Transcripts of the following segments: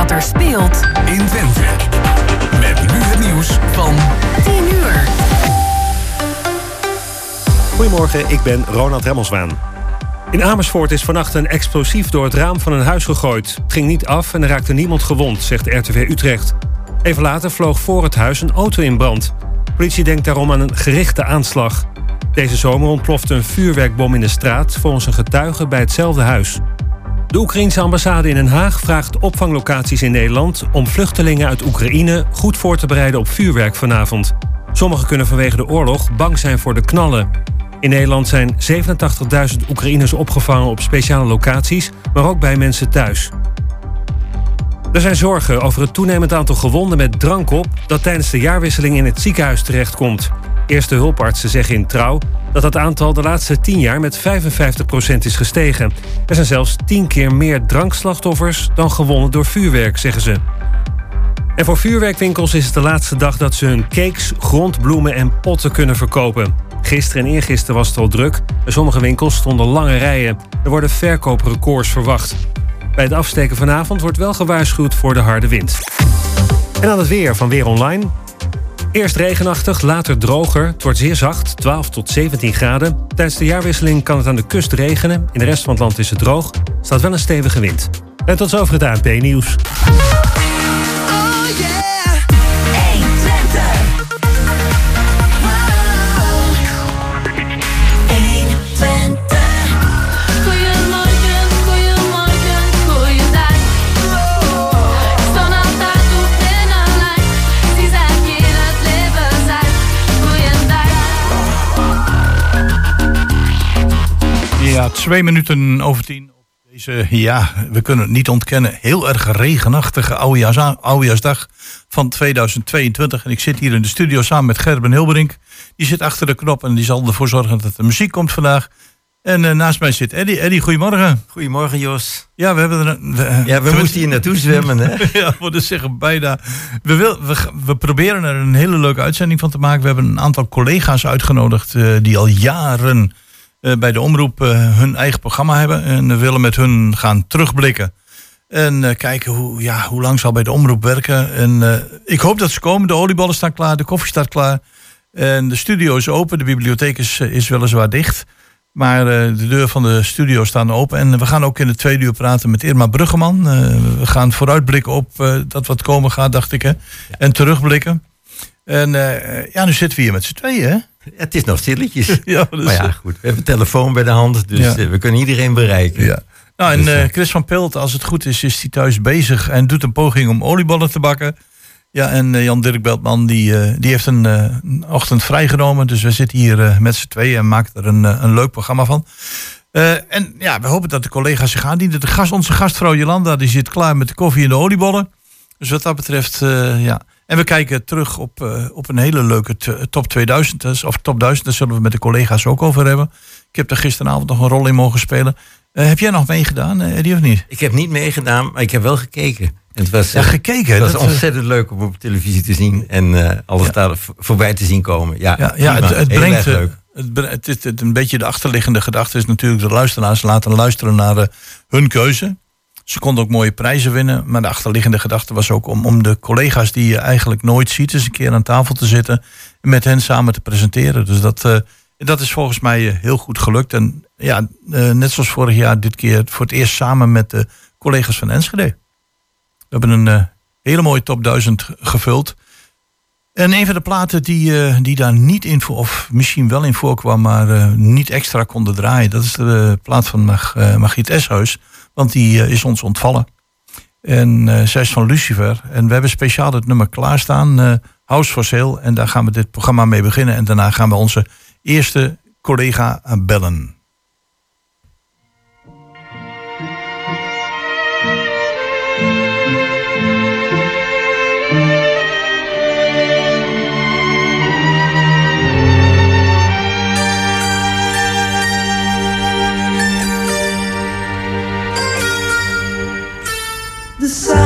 wat er speelt in Twente. Met nu het nieuws van 10 uur. Goedemorgen, ik ben Ronald Remmelswaan. In Amersfoort is vannacht een explosief door het raam van een huis gegooid. Het ging niet af en er raakte niemand gewond, zegt RTV Utrecht. Even later vloog voor het huis een auto in brand. Politie denkt daarom aan een gerichte aanslag. Deze zomer ontplofte een vuurwerkbom in de straat... volgens een getuige bij hetzelfde huis. De Oekraïense ambassade in Den Haag vraagt opvanglocaties in Nederland... om vluchtelingen uit Oekraïne goed voor te bereiden op vuurwerk vanavond. Sommigen kunnen vanwege de oorlog bang zijn voor de knallen. In Nederland zijn 87.000 Oekraïners opgevangen op speciale locaties... maar ook bij mensen thuis. Er zijn zorgen over het toenemend aantal gewonden met drank op... dat tijdens de jaarwisseling in het ziekenhuis terechtkomt. Eerste hulpartsen zeggen in Trouw dat het aantal de laatste 10 jaar met 55% is gestegen. Er zijn zelfs 10 keer meer drankslachtoffers dan gewonnen door vuurwerk, zeggen ze. En voor vuurwerkwinkels is het de laatste dag dat ze hun cakes, grondbloemen en potten kunnen verkopen. Gisteren en eergisteren was het al druk. Bij sommige winkels stonden lange rijen. Er worden verkooprecords verwacht. Bij het afsteken vanavond wordt wel gewaarschuwd voor de harde wind. En dan het weer van Weer Online. Eerst regenachtig, later droger. Het wordt zeer zacht, 12 tot 17 graden. Tijdens de jaarwisseling kan het aan de kust regenen. In de rest van het land is het droog. Staat wel een stevige wind. En tot zover het ANP-nieuws. Ja, twee minuten over tien. op Deze, ja, we kunnen het niet ontkennen, heel erg regenachtige oudejaars- oudejaarsdag van 2022. En ik zit hier in de studio samen met Gerben Hilberink. Die zit achter de knop en die zal ervoor zorgen dat de muziek komt vandaag. En eh, naast mij zit Eddy. Eddy, goedemorgen. Goedemorgen, Jos. Ja, we hebben er een... we- Ja, we moesten hier naartoe zwemmen, hè? ja, we dus zeggen bijna. We, wil, we, we proberen er een hele leuke uitzending van te maken. We hebben een aantal collega's uitgenodigd eh, die al jaren eh, bij de omroep eh, hun eigen programma hebben. En we willen met hun gaan terugblikken. En eh, kijken hoe, ja, hoe lang zal bij de omroep werken. En eh, ik hoop dat ze komen. De olieballen staan klaar, de koffie staat klaar. En de studio is open. De bibliotheek is, eh, is weliswaar dicht. Maar eh, de deur van de studio staan open. En we gaan ook in de tweede uur praten met Irma Bruggeman. Eh, we gaan vooruitblikken op eh, dat wat komen gaat, dacht ik. Hè? En terugblikken. En eh, ja, nu zitten we hier met z'n tweeën, hè? Het is nog stilletjes. Ja, dus, maar ja, goed. We hebben een telefoon bij de hand, dus Ja. eh, we kunnen iedereen bereiken. Ja. Nou, en Dus, eh, eh, Chris van Pelt, als het goed is, is hij thuis bezig en doet een poging om olieballen te bakken. Ja, en eh, Jan-Dirk Beltman, die, eh, die heeft een, eh, een ochtend vrijgenomen. Dus we zitten hier eh, met z'n tweeën en maken er een, eh, een leuk programma van. Eh, en ja, we hopen dat de collega's zich aandienen. De gast, onze gastvrouw Jolanda, die zit klaar met de koffie en de oliebollen. Dus wat dat betreft, eh, ja. En we kijken terug op, eh, op een hele leuke top 2000. dus- Of top 1000, daar zullen we met de collega's ook over hebben. Ik heb er gisteravond nog een rol in mogen spelen. Eh, heb jij nog meegedaan, eh, Eddie, of niet? Ik heb niet meegedaan, maar ik heb wel gekeken. En het was, Ja, gekeken. het was dat, eh, ontzettend leuk om op televisie te zien en alles Ja. daar voorbij te zien komen. Ja, Ja, het, het Heel brengt. leuk. Het, het, is het, een beetje de achterliggende gedachte is natuurlijk de luisteraars laten luisteren naar hun keuze. Ze konden ook mooie prijzen winnen. Maar de achterliggende gedachte was ook om, om de collega's die je eigenlijk nooit ziet, eens een keer aan tafel te zitten. En met hen samen te presenteren. Dus dat, eh, dat is volgens mij eh, heel goed gelukt. En ja, eh, net zoals vorig jaar, dit keer voor het eerst samen met de collega's van Enschede. We hebben een hele mooie top 1000 gevuld. En een van de platen die, die daar niet in voor, of misschien wel in voorkwam, maar niet extra konden draaien, dat is de plaat van Mag, Eshuis. Want die eh, is ons ontvallen. En eh, zij is van Lucifer. En we hebben speciaal het nummer klaarstaan, eh House for Sale. En daar gaan we dit programma mee beginnen. En daarna gaan we onze eerste collega bellen. inside.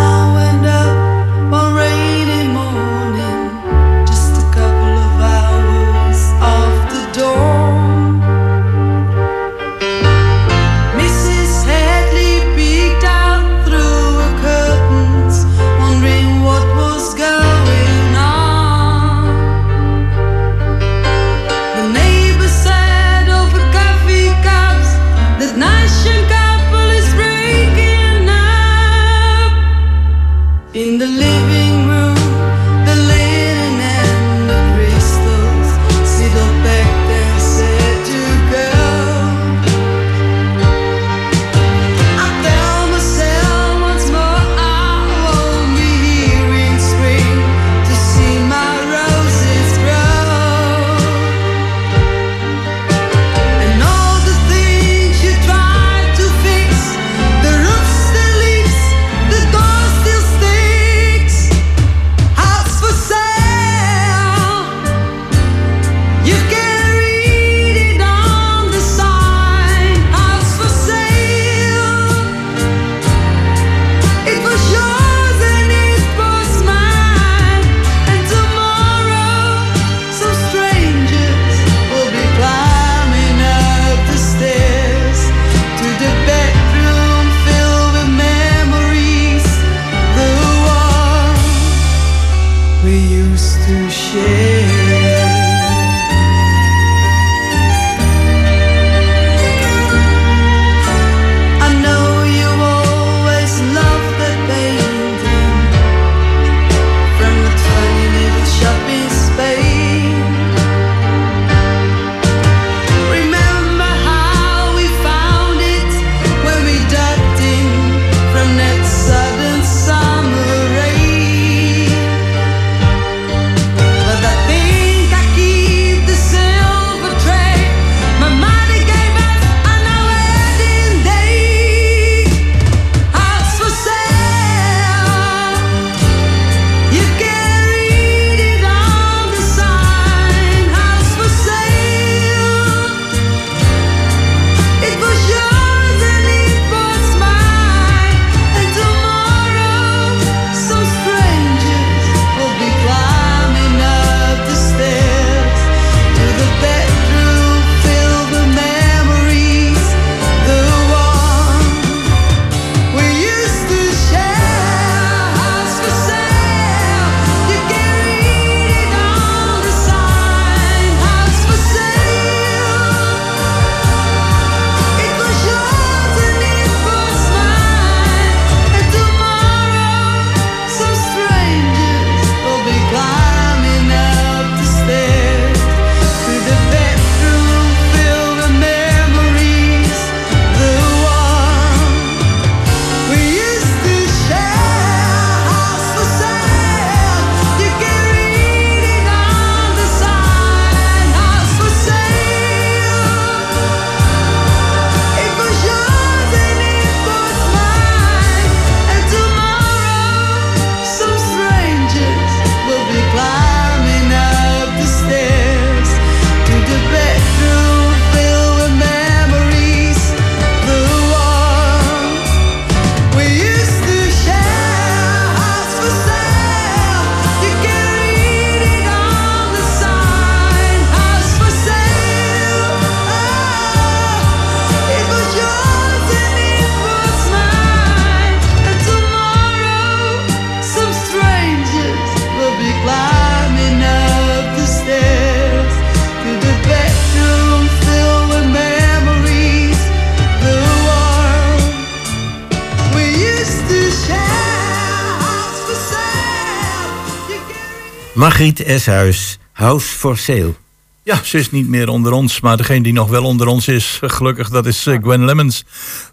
Margriet Eshuis, House for Sale. Ja, ze is niet meer onder ons, maar degene die nog wel onder ons is, gelukkig, dat is eh, Gwen Lemmens.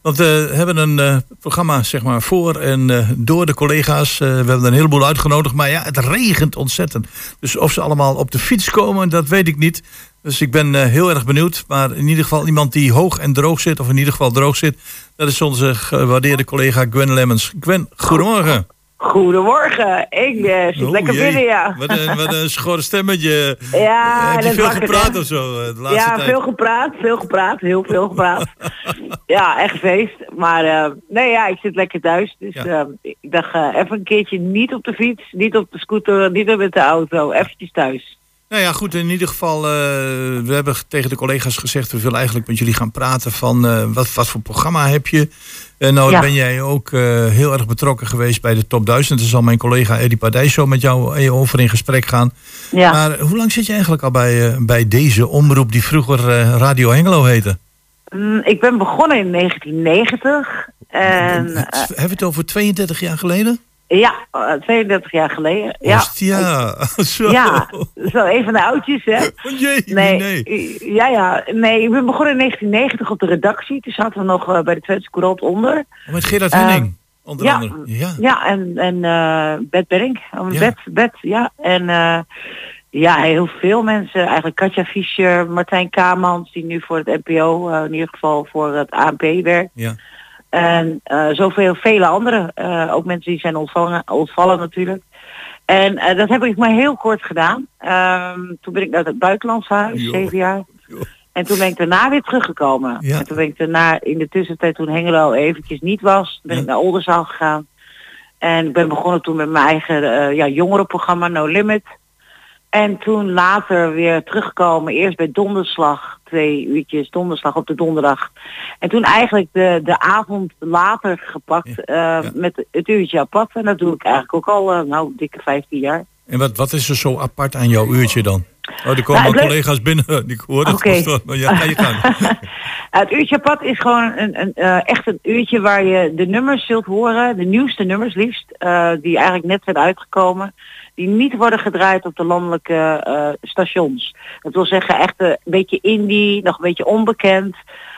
Want eh, we hebben een eh, programma zeg maar voor en door de collega's. We hebben een heleboel uitgenodigd, maar ja, het regent ontzettend. Dus of ze allemaal op de fiets komen, dat weet ik niet. Dus ik ben heel erg benieuwd. Maar in ieder geval iemand die hoog en droog zit, of in ieder geval droog zit, dat is onze gewaardeerde collega Gwen Lemmens. Gwen, goedemorgen. Goedemorgen, ik eh, zit Oh, lekker jee. binnen, ja. Wat een, wat een schorre stemmetje. Ja, Heb je dat veel gepraat of zo eh, de laatste Ja, tijd? veel gepraat, veel gepraat, heel veel gepraat. ja, echt feest. Maar eh, nee, ja, ik zit lekker thuis. Dus Ja. eh, ik dacht eh, even een keertje niet op de fiets, niet op de scooter, niet met de auto, eventjes thuis. Nou ja, goed, in ieder geval, eh, we hebben tegen de collega's gezegd... we willen eigenlijk met jullie gaan praten van eh, wat, wat voor programma heb je. En nou Ja. ben jij ook eh, heel erg betrokken geweest bij de Top 1000. Daar zal mijn collega Eddie Pardijs zo met jou eh, over in gesprek gaan. Ja. Maar hoe lang zit je eigenlijk al bij, eh, bij deze omroep die vroeger eh, Radio Hengelo heette? Mm, ik ben begonnen in 1990 en eh, Hebben we het over 32 jaar geleden? Ja, eh, 32 jaar geleden. Ja, Hostia, zo. ja, zo een van de oudjes, hè? Oh, jee, Nee, nee. ja, ja. Nee, ik ben begonnen in 1990 op de redactie. Toen zaten we nog eh, bij de Twentse Courant onder. Oh, met Gerard Eh, Henning, onder ja, andere. Ja. Ja, en, en eh Bert Berink. Oh, Ja. Bert, Bert, ja. En eh, ja, heel veel mensen. Eigenlijk Katja Fischer, Martijn Kamans, die nu voor het NPO, eh, in ieder geval voor het ANP werkt. Ja. En eh, zoveel vele anderen. Eh, ook mensen die zijn ontvangen, ontvallen natuurlijk. En eh, dat heb ik maar heel kort gedaan. Ehm, toen ben ik naar het buitenland verhuisd, Joh. zeven jaar. En toen ben ik daarna weer teruggekomen. Ja. En toen ben ik daarna in de tussentijd toen Hengelo eventjes niet was, ben Ja. ik naar Oldenzaal gegaan. En ik ben begonnen toen met mijn eigen ja, jongerenprogramma No Limit. En toen later weer terugkomen, eerst bij donderslag, twee uurtjes donderslag op de donderdag. En toen eigenlijk de, de avond later gepakt eh, met het uurtje apart. En dat doe ik eigenlijk ook al, eh, nou, dikke 15 jaar. En wat, wat is er zo apart aan jouw uurtje dan? Oh, er komen Nou, leuk- collega's binnen. Ik hoor het. Ja, ga je gang. Het uurtje apart is gewoon een, een, eh, echt een uurtje waar je de nummers zult horen, de nieuwste nummers liefst, eh, die eigenlijk net zijn uitgekomen, die niet worden gedraaid op de landelijke eh, stations. Dat wil zeggen echt een beetje indie, nog een beetje onbekend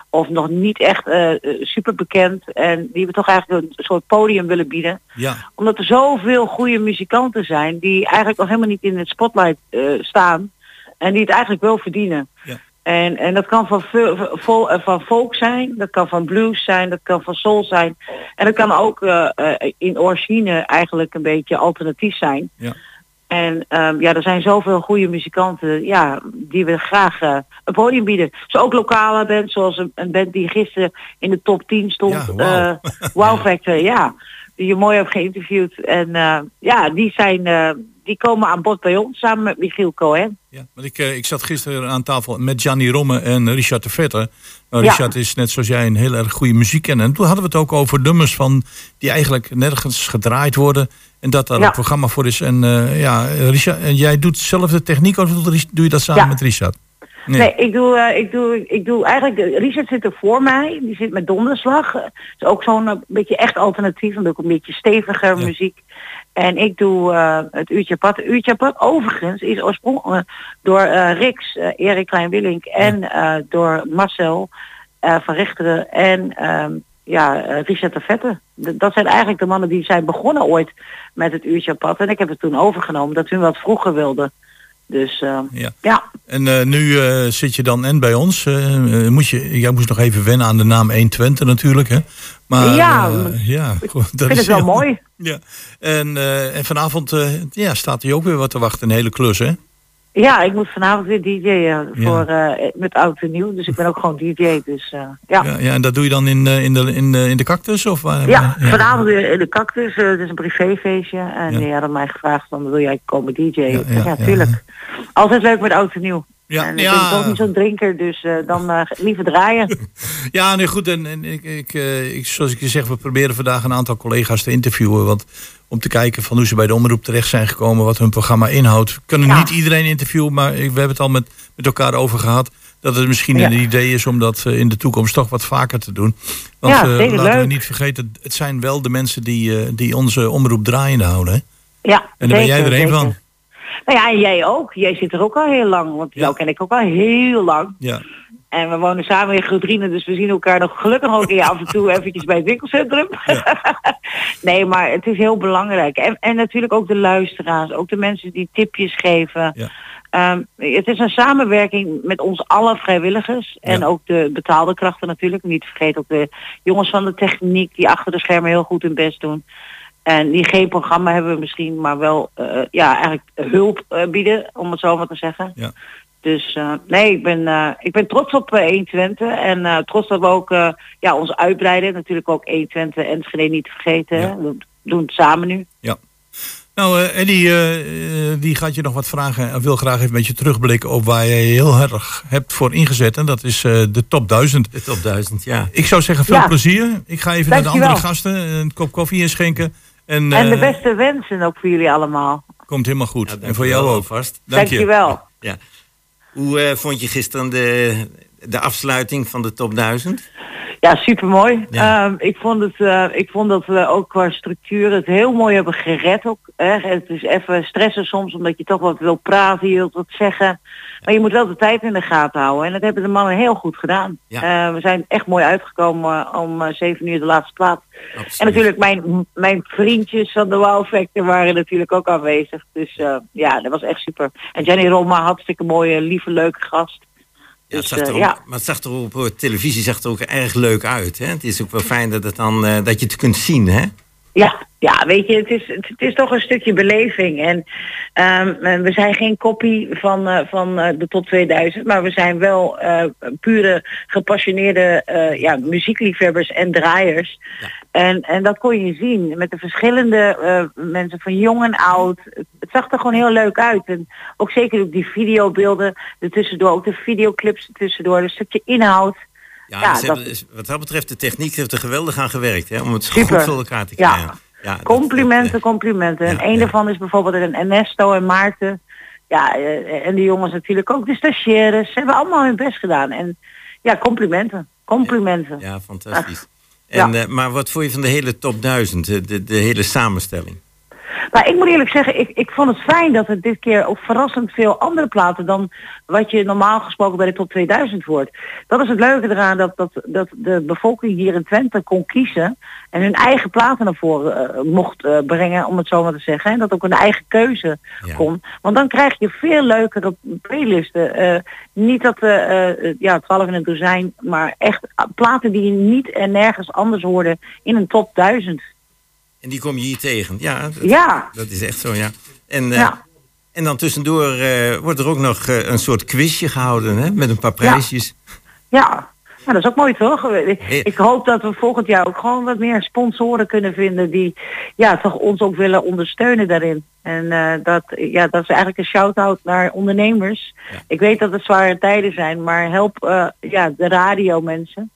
of nog niet echt eh, super bekend en die we toch eigenlijk een soort podium willen bieden Ja, omdat er zoveel goede muzikanten zijn die eigenlijk nog helemaal niet in het spotlight staan en die het eigenlijk wel verdienen. Ja. En, en dat kan van, vo- vo- eh, van folk zijn, dat kan van blues zijn, dat kan van soul zijn. En dat kan ook eh, eh, in origine eigenlijk een beetje alternatief zijn. Ja. En ehm, ja, er zijn zoveel goede muzikanten ja, die we graag een podium bieden. Zo ook lokale bands, zoals een, een band die gisteren in de top 10 stond. Ja, eh, wow Factor, ja. Die je mooi hebt geïnterviewd. En ja, die, zijn, die komen aan bod bij ons samen met Michiel Cohen. ja. Want ik, eh, ik zat gisteren aan tafel met Gianni Romme en Richard de Vetter. Nou, Ja. Richard is net zoals jij een heel erg goede muziekkenner. En toen hadden we het ook over nummers van die eigenlijk nergens gedraaid worden. En dat daar Ja. een programma voor is. En eh, ja, Richard, en jij doet zelf de techniek of doe je dat samen Ja. met Richard? Nee. Nee, ik doe, eh, ik doe, ik doe eigenlijk, Richard zit er voor mij, die zit met donderslag. Het is ook zo'n beetje echt alternatief, dan doe ik een beetje steviger Ja. muziek. En ik doe eh, het uurtje. Het uurtje apart overigens is oorspronkelijk door eh Rix, eh, Erik Klein-Willink en door Marcel van Richteren en ehm, ja, Richard de Vette. Dat zijn eigenlijk de mannen die zijn begonnen ooit met het uurtje apart. En ik heb het toen overgenomen dat hun wat vroeger wilden. Dus eh, Ja. ja. En eh, nu eh, zit je dan en bij ons. moet je, jij moest nog even wennen aan de naam 120 natuurlijk. Hè? Maar, Ja, ja Ik vind het wel mooi. Ja. En, en vanavond ja, staat hij ook weer wat te wachten. Een hele klus, hè? Ja, ik moet vanavond weer DJ'en voor, eh, met oud en nieuw. Dus ik ben ook gewoon DJ. Dus eh, ja. Ja, ja, en dat doe je dan in, eh, in, de, in, de, in de cactus? Of, Ja, vanavond weer in de cactus. eh, het is een privéfeestje. En Ja. die hadden mij gevraagd van wil jij komen ja, ja. tuurlijk. Altijd leuk met oud en nieuw. Ja, en ik ja. ben ook niet zo'n drinker, dus eh, dan eh, liever draaien. Ja, nee, goed. En, en ik, ik, eh, ik, zoals ik je zeg, we proberen vandaag een aantal collega's te interviewen. Want om te kijken van hoe ze bij de omroep terecht zijn gekomen, wat hun programma inhoudt. We kunnen Ja. niet iedereen interviewen, maar we hebben het al met, met elkaar over gehad. Dat het misschien Ja. een idee is om dat in de toekomst toch wat vaker te doen. Want laten we leuk. niet vergeten, het zijn wel de mensen die, die onze omroep draaiende houden. Hè? Ja, En daar ben jij er een zeker. van. Nou ja, en jij ook. Jij zit er ook al heel lang. Want jou ken ik ook al heel lang. Ja. En we wonen samen in Groedrine, dus we zien elkaar nog gelukkig ook af en toe eventjes bij het winkelcentrum. nee, maar het is heel belangrijk. En, en natuurlijk ook de luisteraars, ook de mensen die tipjes geven. Ja. Ehm, het is een samenwerking met ons alle vrijwilligers en Ja. ook de betaalde krachten natuurlijk. Niet vergeten ook de jongens van de techniek die achter de schermen heel goed hun best doen. En die geen programma hebben misschien, maar wel eh, ja, eigenlijk hulp eh, bieden, om het zo maar te zeggen. Ja. Dus eh, nee, ik ben, eh, ik ben trots op eh, 120 en eh, trots dat we ook eh, ja, ons uitbreiden. Natuurlijk ook 120 en Enschede niet vergeten. Ja. hè. We doen het samen nu. Nou, eh, Eddie, die gaat je nog wat vragen en wil graag even met je terugblikken op waar je heel erg hebt voor ingezet. En dat is eh, de top 1000. De top 1000, ja. Ik zou zeggen, veel Ja. plezier. Ik ga even naar de andere gasten een kop koffie inschenken. En, en de eh, beste wensen ook voor jullie allemaal. komt helemaal goed. Ja, en voor jou ook. Vast. Dank je. Dankjewel. Ja. Hoe eh, vond je gisteren de, de afsluiting van de top 1000? Ja, supermooi. Ja. Ehm, ik, vond het, eh, ik vond dat we ook qua structuur het heel mooi hebben gered. Ook, hè. Het is even stressen soms, omdat je toch wat wil praten, je wilt wat zeggen. Maar je moet wel de tijd in de gaten houden. En dat hebben de mannen heel goed gedaan. Ja. Eh, we zijn echt mooi uitgekomen om eh, zeven uur de laatste plaats. Absoluut. En natuurlijk mijn, mijn vriendjes van de Wow Factor waren natuurlijk ook aanwezig. Dus ja, dat was echt super. En Jenny Roma, hartstikke mooie, lieve, leuke gast. Ja, het Dus, zag eh, er ook, ja. Maar het zag er op televisie zag er ook erg leuk uit. Hè? Het is ook wel fijn dat, het dan, eh, dat je het kunt zien. Hè? Ja, ja, weet je, het is, het, is toch een stukje beleving. En ehm, eh, we zijn geen kopie van, eh, van eh, de top 2000, maar we zijn wel pure gepassioneerde ja, muziekliefhebbers en draaiers. En, en dat kon je zien met de verschillende mensen van jong en oud. Het, zag er gewoon heel leuk uit. En ook zeker ook die videobeelden ertussendoor, ook de videoclips ertussendoor, een stukje inhoud. Ja, Ja, ze dat- hebben- is- wat dat betreft, de techniek heeft er geweldig aan gewerkt. Hè? Om het Super. goed voor elkaar te Ja. krijgen. Ja, dat- Complimenten, dat, complimenten. En ja, een ja. daarvan is bijvoorbeeld een Ernesto en Maarten. Ja, eh, en die jongens natuurlijk ook, de stagiaires. Ze hebben allemaal hun best gedaan. En ja, complimenten. Complimenten. Ja, fantastisch. Ja. En, eh, maar wat vond je van de hele top 1000, de, de, de hele samenstelling? Maar ik moet eerlijk zeggen, ik, ik vond het fijn dat het dit keer ook verrassend veel andere platen dan wat je normaal gesproken bij de top 2000 hoort. Dat is het leuke eraan, dat, dat, dat de bevolking hier in Twente kon kiezen en hun eigen platen naar voren eh, mocht eh, brengen, om het zo maar te zeggen. En dat ook een eigen keuze Ja. kon. Want dan krijg je veel leukere playlisten. Eh, niet dat eh, ja, 12 in een dozijn, maar echt platen die je niet en nergens anders hoorde in een top 1000. En die kom je hier tegen. Ja, dat, Ja. dat is echt zo, ja. En, eh, Ja. en dan tussendoor eh, wordt er ook nog eh, een soort quizje gehouden, hè? Met een paar prijsjes. Ja, nou, dat is ook mooi toch? Ik, hoop dat we volgend jaar ook gewoon wat meer sponsoren kunnen vinden die ja, toch ons ook willen ondersteunen daarin. En dat, ja, dat is eigenlijk een shout-out naar ondernemers. Ja. Ik weet dat het zware tijden zijn, maar help ja, de radio mensen.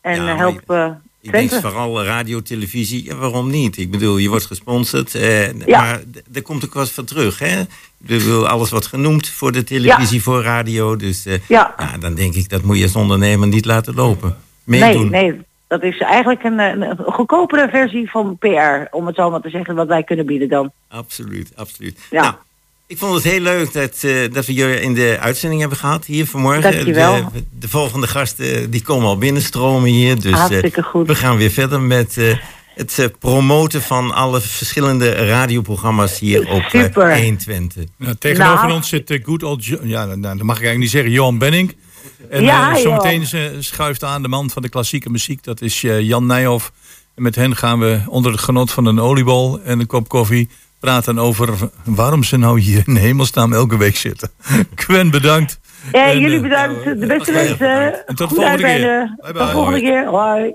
En Ja, help Ik denk vooral radio, televisie. Ja, waarom niet? Ik bedoel, je wordt gesponsord. eh, Ja. Maar er komt ook wat van terug, hè? Ik bedoel, alles wat genoemd voor de televisie, voor radio. Dus eh, Ja. dan denk ik, dat moet je als ondernemer niet laten lopen. Nee, Meedoen. nee. Dat is eigenlijk een, een, een goedkopere versie van PR, om het zo maar te zeggen, wat wij kunnen bieden dan. Absoluut, absoluut. Ja. Nou, ik vond het heel leuk dat, eh, dat we jullie in de uitzending hebben gehad hier vanmorgen. Dankjewel. De, de volgende gasten die komen al binnenstromen hier. Dus eh, Hartstikke goed. we gaan weer verder met eh, het eh, promoten van alle verschillende radioprogramma's hier op eh, Super. 120. Nou, tegenover Nou. ons zit uh, good old... Jo- Ja, nou, dat mag ik eigenlijk niet zeggen. Johan Benning. En Ja, eh, zometeen eh, schuift aan de man van de klassieke muziek. Dat is eh, Jan Nijhoff. En met hen gaan we onder het genot van een oliebol en een kop koffie... praten over waarom ze nou hier in hemelsnaam elke week zitten. Gwen, bedankt. Ja, En, jullie eh, bedankt. De beste heel wensen. En tot de volgende keer. uitrijden. Bye Tot bye. de volgende keer. Hoi.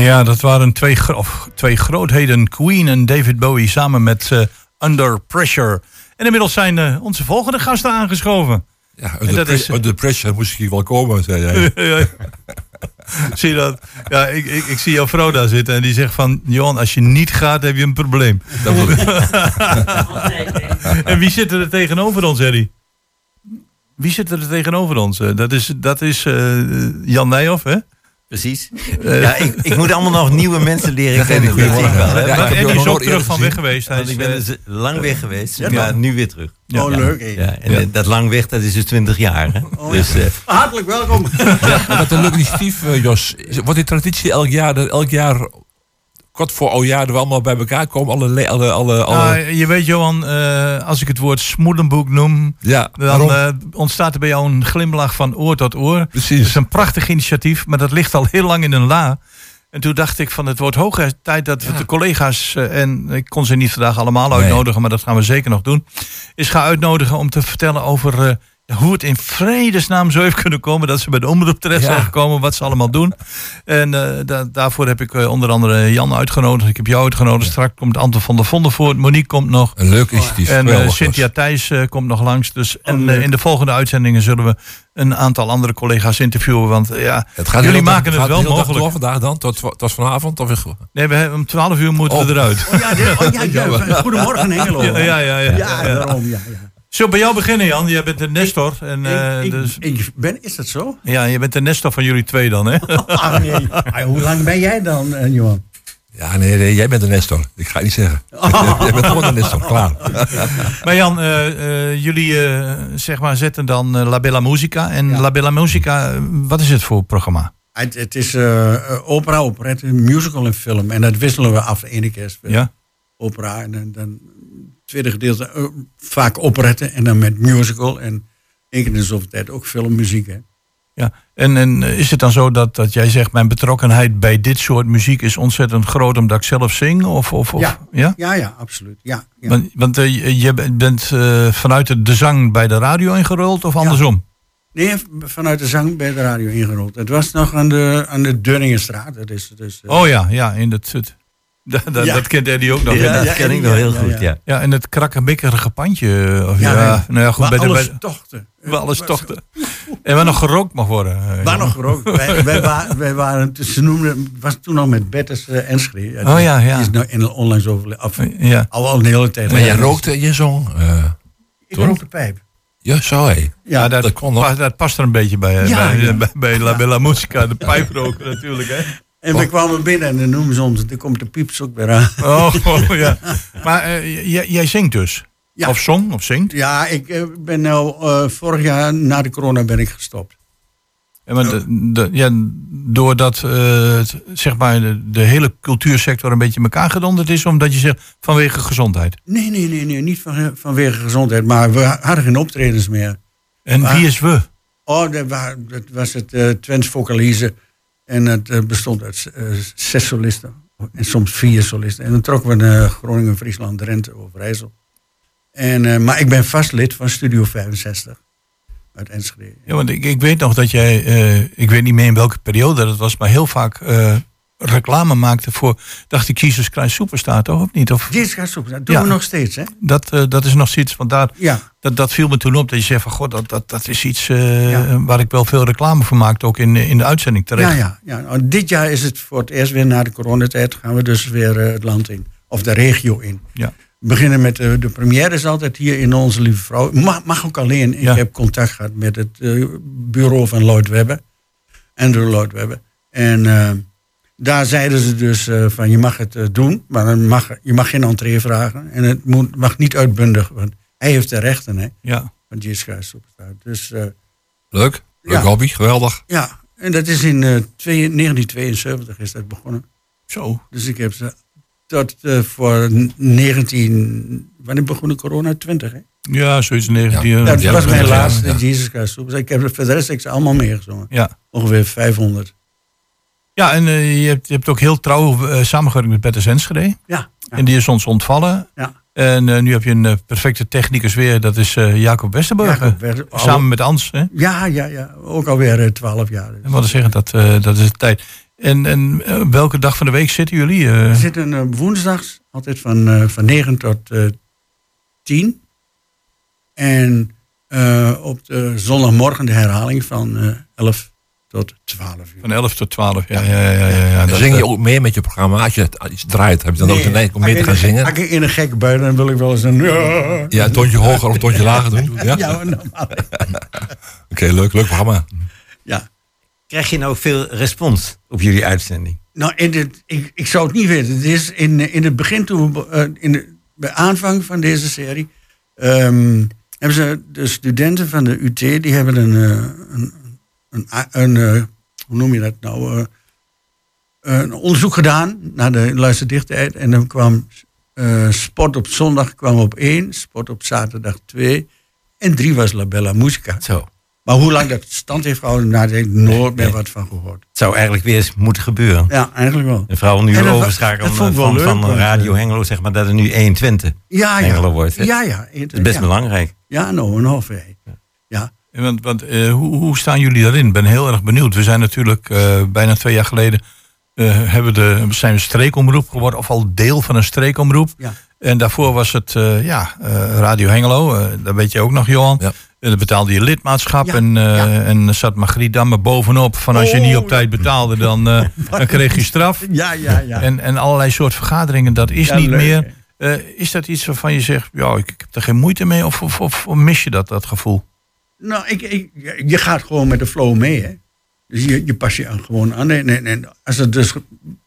Ja, dat waren twee, gro- of twee grootheden, Queen en David Bowie, samen met eh, Under Pressure. En inmiddels zijn eh, onze volgende gasten aangeschoven. Ja, under, dat pre- is- under pressure moest ik hier wel komen, zei jij. zie je dat? Ja, ik, ik, ik zie jouw vrouw daar zitten en die zegt van... Johan, als je niet gaat, heb je een probleem. en wie zit er tegenover ons, Eddie? Wie zit er tegenover ons? Eh, Dat is, dat is Jan Nijhoff, hè? Precies. Ja, ik, ik moet allemaal nog nieuwe mensen leren kennen. Dat zie ik wel. hè. Ja, Maar ook is terug van gezien. weg geweest. Hij Want is, ik ben eh, dus lang weg geweest, Ja, maar nu weer terug. ja. Oh, leuk. Ja, en eh, dat lang weg, dat is dus 20 jaar. Hè? dus, eh, Hartelijk welkom. Maar Wat een leuk initiatief, eh, Jos. Is- Wordt die traditie elk jaar, dat elk jaar, kort voor oudjaar, dat we allemaal bij elkaar komen? Alle, le- alle, alle, alle Nou, je weet Johan, eh, als ik het woord smoelenboek noem... ja, Dan eh, ontstaat er bij jou een glimlach van oor tot oor. Het Precies. is een prachtig initiatief, maar dat ligt al heel lang in een la. En toen dacht ik van het wordt hoog tijd dat we de collega's, eh, en ik kon ze niet vandaag allemaal Nee. uitnodigen, maar dat gaan we zeker nog doen, is gaan uitnodigen om te vertellen over eh, hoe het in vredesnaam zo heeft kunnen komen dat ze bij de omroep terecht Ja. zijn gekomen, wat ze allemaal doen. En eh, da- daarvoor heb ik eh, onder andere Jan uitgenodigd, ik heb jou uitgenodigd, straks komt Anton van der Vonden voor, Monique komt nog. Een leuk initiatief. En eh, Cynthia. Thijs eh, komt nog langs. Dus, en leuk. eh, in de volgende uitzendingen zullen we een aantal andere collega's interviewen. Want ja, Het gaat jullie maken het gaat wel dag mogelijk. door vandaag dan, tot, tot vanavond? Of, Nee, we hebben, om 12 uur moeten we Oh. eruit. Oh ja, dit- oh, ja, ja, Goedemorgen Hengelo. Ja, ja, ja. ja, Ja, daarom. Ja, ja. Zullen we bij jou beginnen, Jan? Jij bent de Nestor. En, eh, ik, ik, dus, ik ben, is dat zo? ja, je bent de Nestor van jullie twee dan, hè? Ah, nee. Ah, hoe lang ben jij dan, eh, Johan? ja, nee, nee, jij bent de Nestor. Ik ga het niet zeggen. jij bent gewoon de Nestor, klaar. maar Jan, eh, eh, jullie eh, zeg maar zetten dan La Bella Musica. En La Bella Musica, wat is het voor programma? Het, het is opera, operette, musical en film. En dat wisselen we af. De ene keer is Ja? opera en dan, tweede gedeelte eh, vaak operette en dan met musical. En één keer in de zoveel tijd ook filmmuziek. Hè. Ja, en, en is het dan zo dat, dat jij zegt, mijn betrokkenheid bij dit soort muziek is ontzettend groot omdat ik zelf zing? Of, of, of, Ja. ja? Ja, ja, absoluut. Ja, ja. Want, want eh, je- bent eh, vanuit de, zang bij de radio ingerold of andersom? Nee, vanuit de zang bij de radio ingerold. Het was nog aan de, aan de Dunningenstraat. Dat is, dus, eh, Oh ja, ja, in het... het dat, dat, Ja. dat kent Eddie ook nog. ja, Ja, dat ja, ken ik nog heel ja, goed, ja. ja. in het krakkemikkerige pandje. Of, ja, Ja, nou ja, goed. waar Bij de, alles bij, tochten. waar alles tochten. En waar nog gerookt mag worden. eh, Waar ja. nog gerookt. wij, wij, waren, wij waren, ze noemden, het was toen nog met Bertus uh, Enschede. Oh ja, ja. Die is nou in onlangs overleden. Af, Ja. al, al een hele tijd. Maar jij rookte en je zong. eh Ik toen? rook de pijp. ja, zo hé. Ja, dat, dat kon nog. pa- dat past er een beetje bij. eh, Ja, bij, ja. bij, bij La Bella Musica, de pijproken natuurlijk. Hè? En we kwamen binnen en dan noemen ze ons, er komt de pieps ook weer aan. Oh, oh, ja. Maar eh, jij, jij zingt dus? Ja. Of zong, of zingt? Ja, ik eh, ben nou, eh, vorig jaar na de corona ben ik gestopt. Ja, maar de, de- ja, doordat zeg maar, de, de hele cultuursector een beetje in elkaar gedonderd is, omdat je zegt vanwege gezondheid. Nee, nee, nee, nee niet van, vanwege gezondheid. Maar we hadden geen optredens meer. En Maar- wie is we? Oh, dat, wa- dat was het eh Twents Vocalize. En het bestond uit eh, zes solisten. En soms vier solisten. En dan trokken we naar Groningen, Friesland, Drenthe, Overijssel. En, eh, maar ik ben vast lid van Studio 65. Uit Enschede. Ja, want ik, ik weet nog dat jij, eh, ik weet niet meer in welke periode dat was, maar heel vaak reclame maakte voor, dacht ik, Jesus Christ Superstar, toch? Of niet? Of, super. Dat doen Ja. we nog steeds, hè? dat, dat is nog zoiets, want daar, Ja. Dat, dat viel me toen op, dat je zegt van, god, dat, dat, dat is iets eh, Ja. waar ik wel veel reclame voor maakte, ook in, in de uitzending terecht. Ja, ja, ja. Nou, dit jaar is het voor het eerst weer na de coronatijd gaan we dus weer eh, het land in. Of de regio in. Ja. We beginnen met eh, de première is altijd hier in Onze Lieve Vrouw. Mag, mag ook alleen. Ik Ja. heb contact gehad met het bureau van Lloyd Webber. Andrew Lloyd Webber. En daar zeiden ze dus van je mag het doen. Maar mag, je mag geen entree vragen. En het moet, mag niet uitbundig. Want hij heeft de rechten hè, Ja. van Jesus Christ Superstar. Dus eh, Leuk. Leuk Ja. hobby. Geweldig. ja, en dat is in eh, twee- 1972 is dat begonnen. Zo. Dus ik heb ze tot eh, voor 19... Wanneer begon de corona? 20, hè? Ja, zoiets 19. Ja. eh, dat was mijn laatste. Jesus Christ Superstar. Ik heb voor de rest heb ze allemaal meegezongen. ja. Ongeveer 500. Ja, en eh, je, hebt, je hebt ook heel trouw eh, samengewerkt met Petter Enschede. Ja. En die is ons ontvallen. Ja. En eh, nu heb je een eh, perfecte technicus weer, dat is eh, Jacob Westerburger. Jacob Wer- Samen met Ans. Hè? Ja, ja, ja. Ook alweer 12 jaar. Dus. En wat zeggen, dat, dat is de tijd. En, en welke dag van de week zitten jullie? We zitten woensdags altijd van, van 9 tot eh 10. En op de zondagmorgen de herhaling van eh 11 tot 12 uur. van 11 tot 12. Ja, ja, ja. ja, ja, dat, zing je eh, ook mee met je programma? Als je het iets draait, heb je dan ook de neiging om mee te gaan zingen? Als ik in een gekke bui, dan wil ik wel eens een... Ja, Ja, een toontje hoger of een toontje lager doen. Ja? ja normaal. Oké, leuk. Leuk programma. ja. Krijg je nou veel respons op jullie uitzending? Nou, in dit, ik, ik zou het niet weten. Het is in, in het begin, toen we, eh, in de, bij aanvang van deze serie, ehm, hebben ze de studenten van de UT, die hebben een, eh, een, een, een, eh, hoe noem je dat nou, eh, een onderzoek gedaan naar de luisterdichtheid. En dan kwam eh, sport op zondag kwam op één, sport op zaterdag twee en drie was La Bella Musica. Zo. Maar hoe lang dat stand heeft gehouden, daar heb ik nooit meer wat van gehoord. Het zou eigenlijk weer eens moeten gebeuren. Ja, eigenlijk wel. En vooral nu overschakelen van, leuk, van Radio Hengelo, zeg maar, dat er nu 120 Ja, ja. Hengelo wordt. hè? Ja, ja. Dat is best ja. belangrijk. Ja, nou, een half. Want, want eh, hoe, hoe staan jullie daarin? Ik ben heel erg benieuwd. We zijn natuurlijk eh, bijna twee jaar geleden eh, hebben de, zijn we streekomroep geworden, of al deel van een streekomroep. Ja. En daarvoor was het eh, ja, eh, Radio Hengelo, dat weet je ook nog, Johan. Ja. En dan betaalde je lidmaatschap Ja, en, eh, ja. en zat Margriet Damme bovenop. Van als je Oh, niet op tijd betaalde, dan, eh, dan kreeg je straf. Ja, ja, ja. En, en allerlei soort vergaderingen, dat is Ja, niet leuk, meer. Eh, is dat iets waarvan je zegt, ja, ik, ik heb er geen moeite mee? Of, of, of, of mis je dat, dat gevoel? Nou, ik, ik, je gaat gewoon met de flow mee, hè. Dus je, je pas je aan, gewoon aan. En, en, en als het dus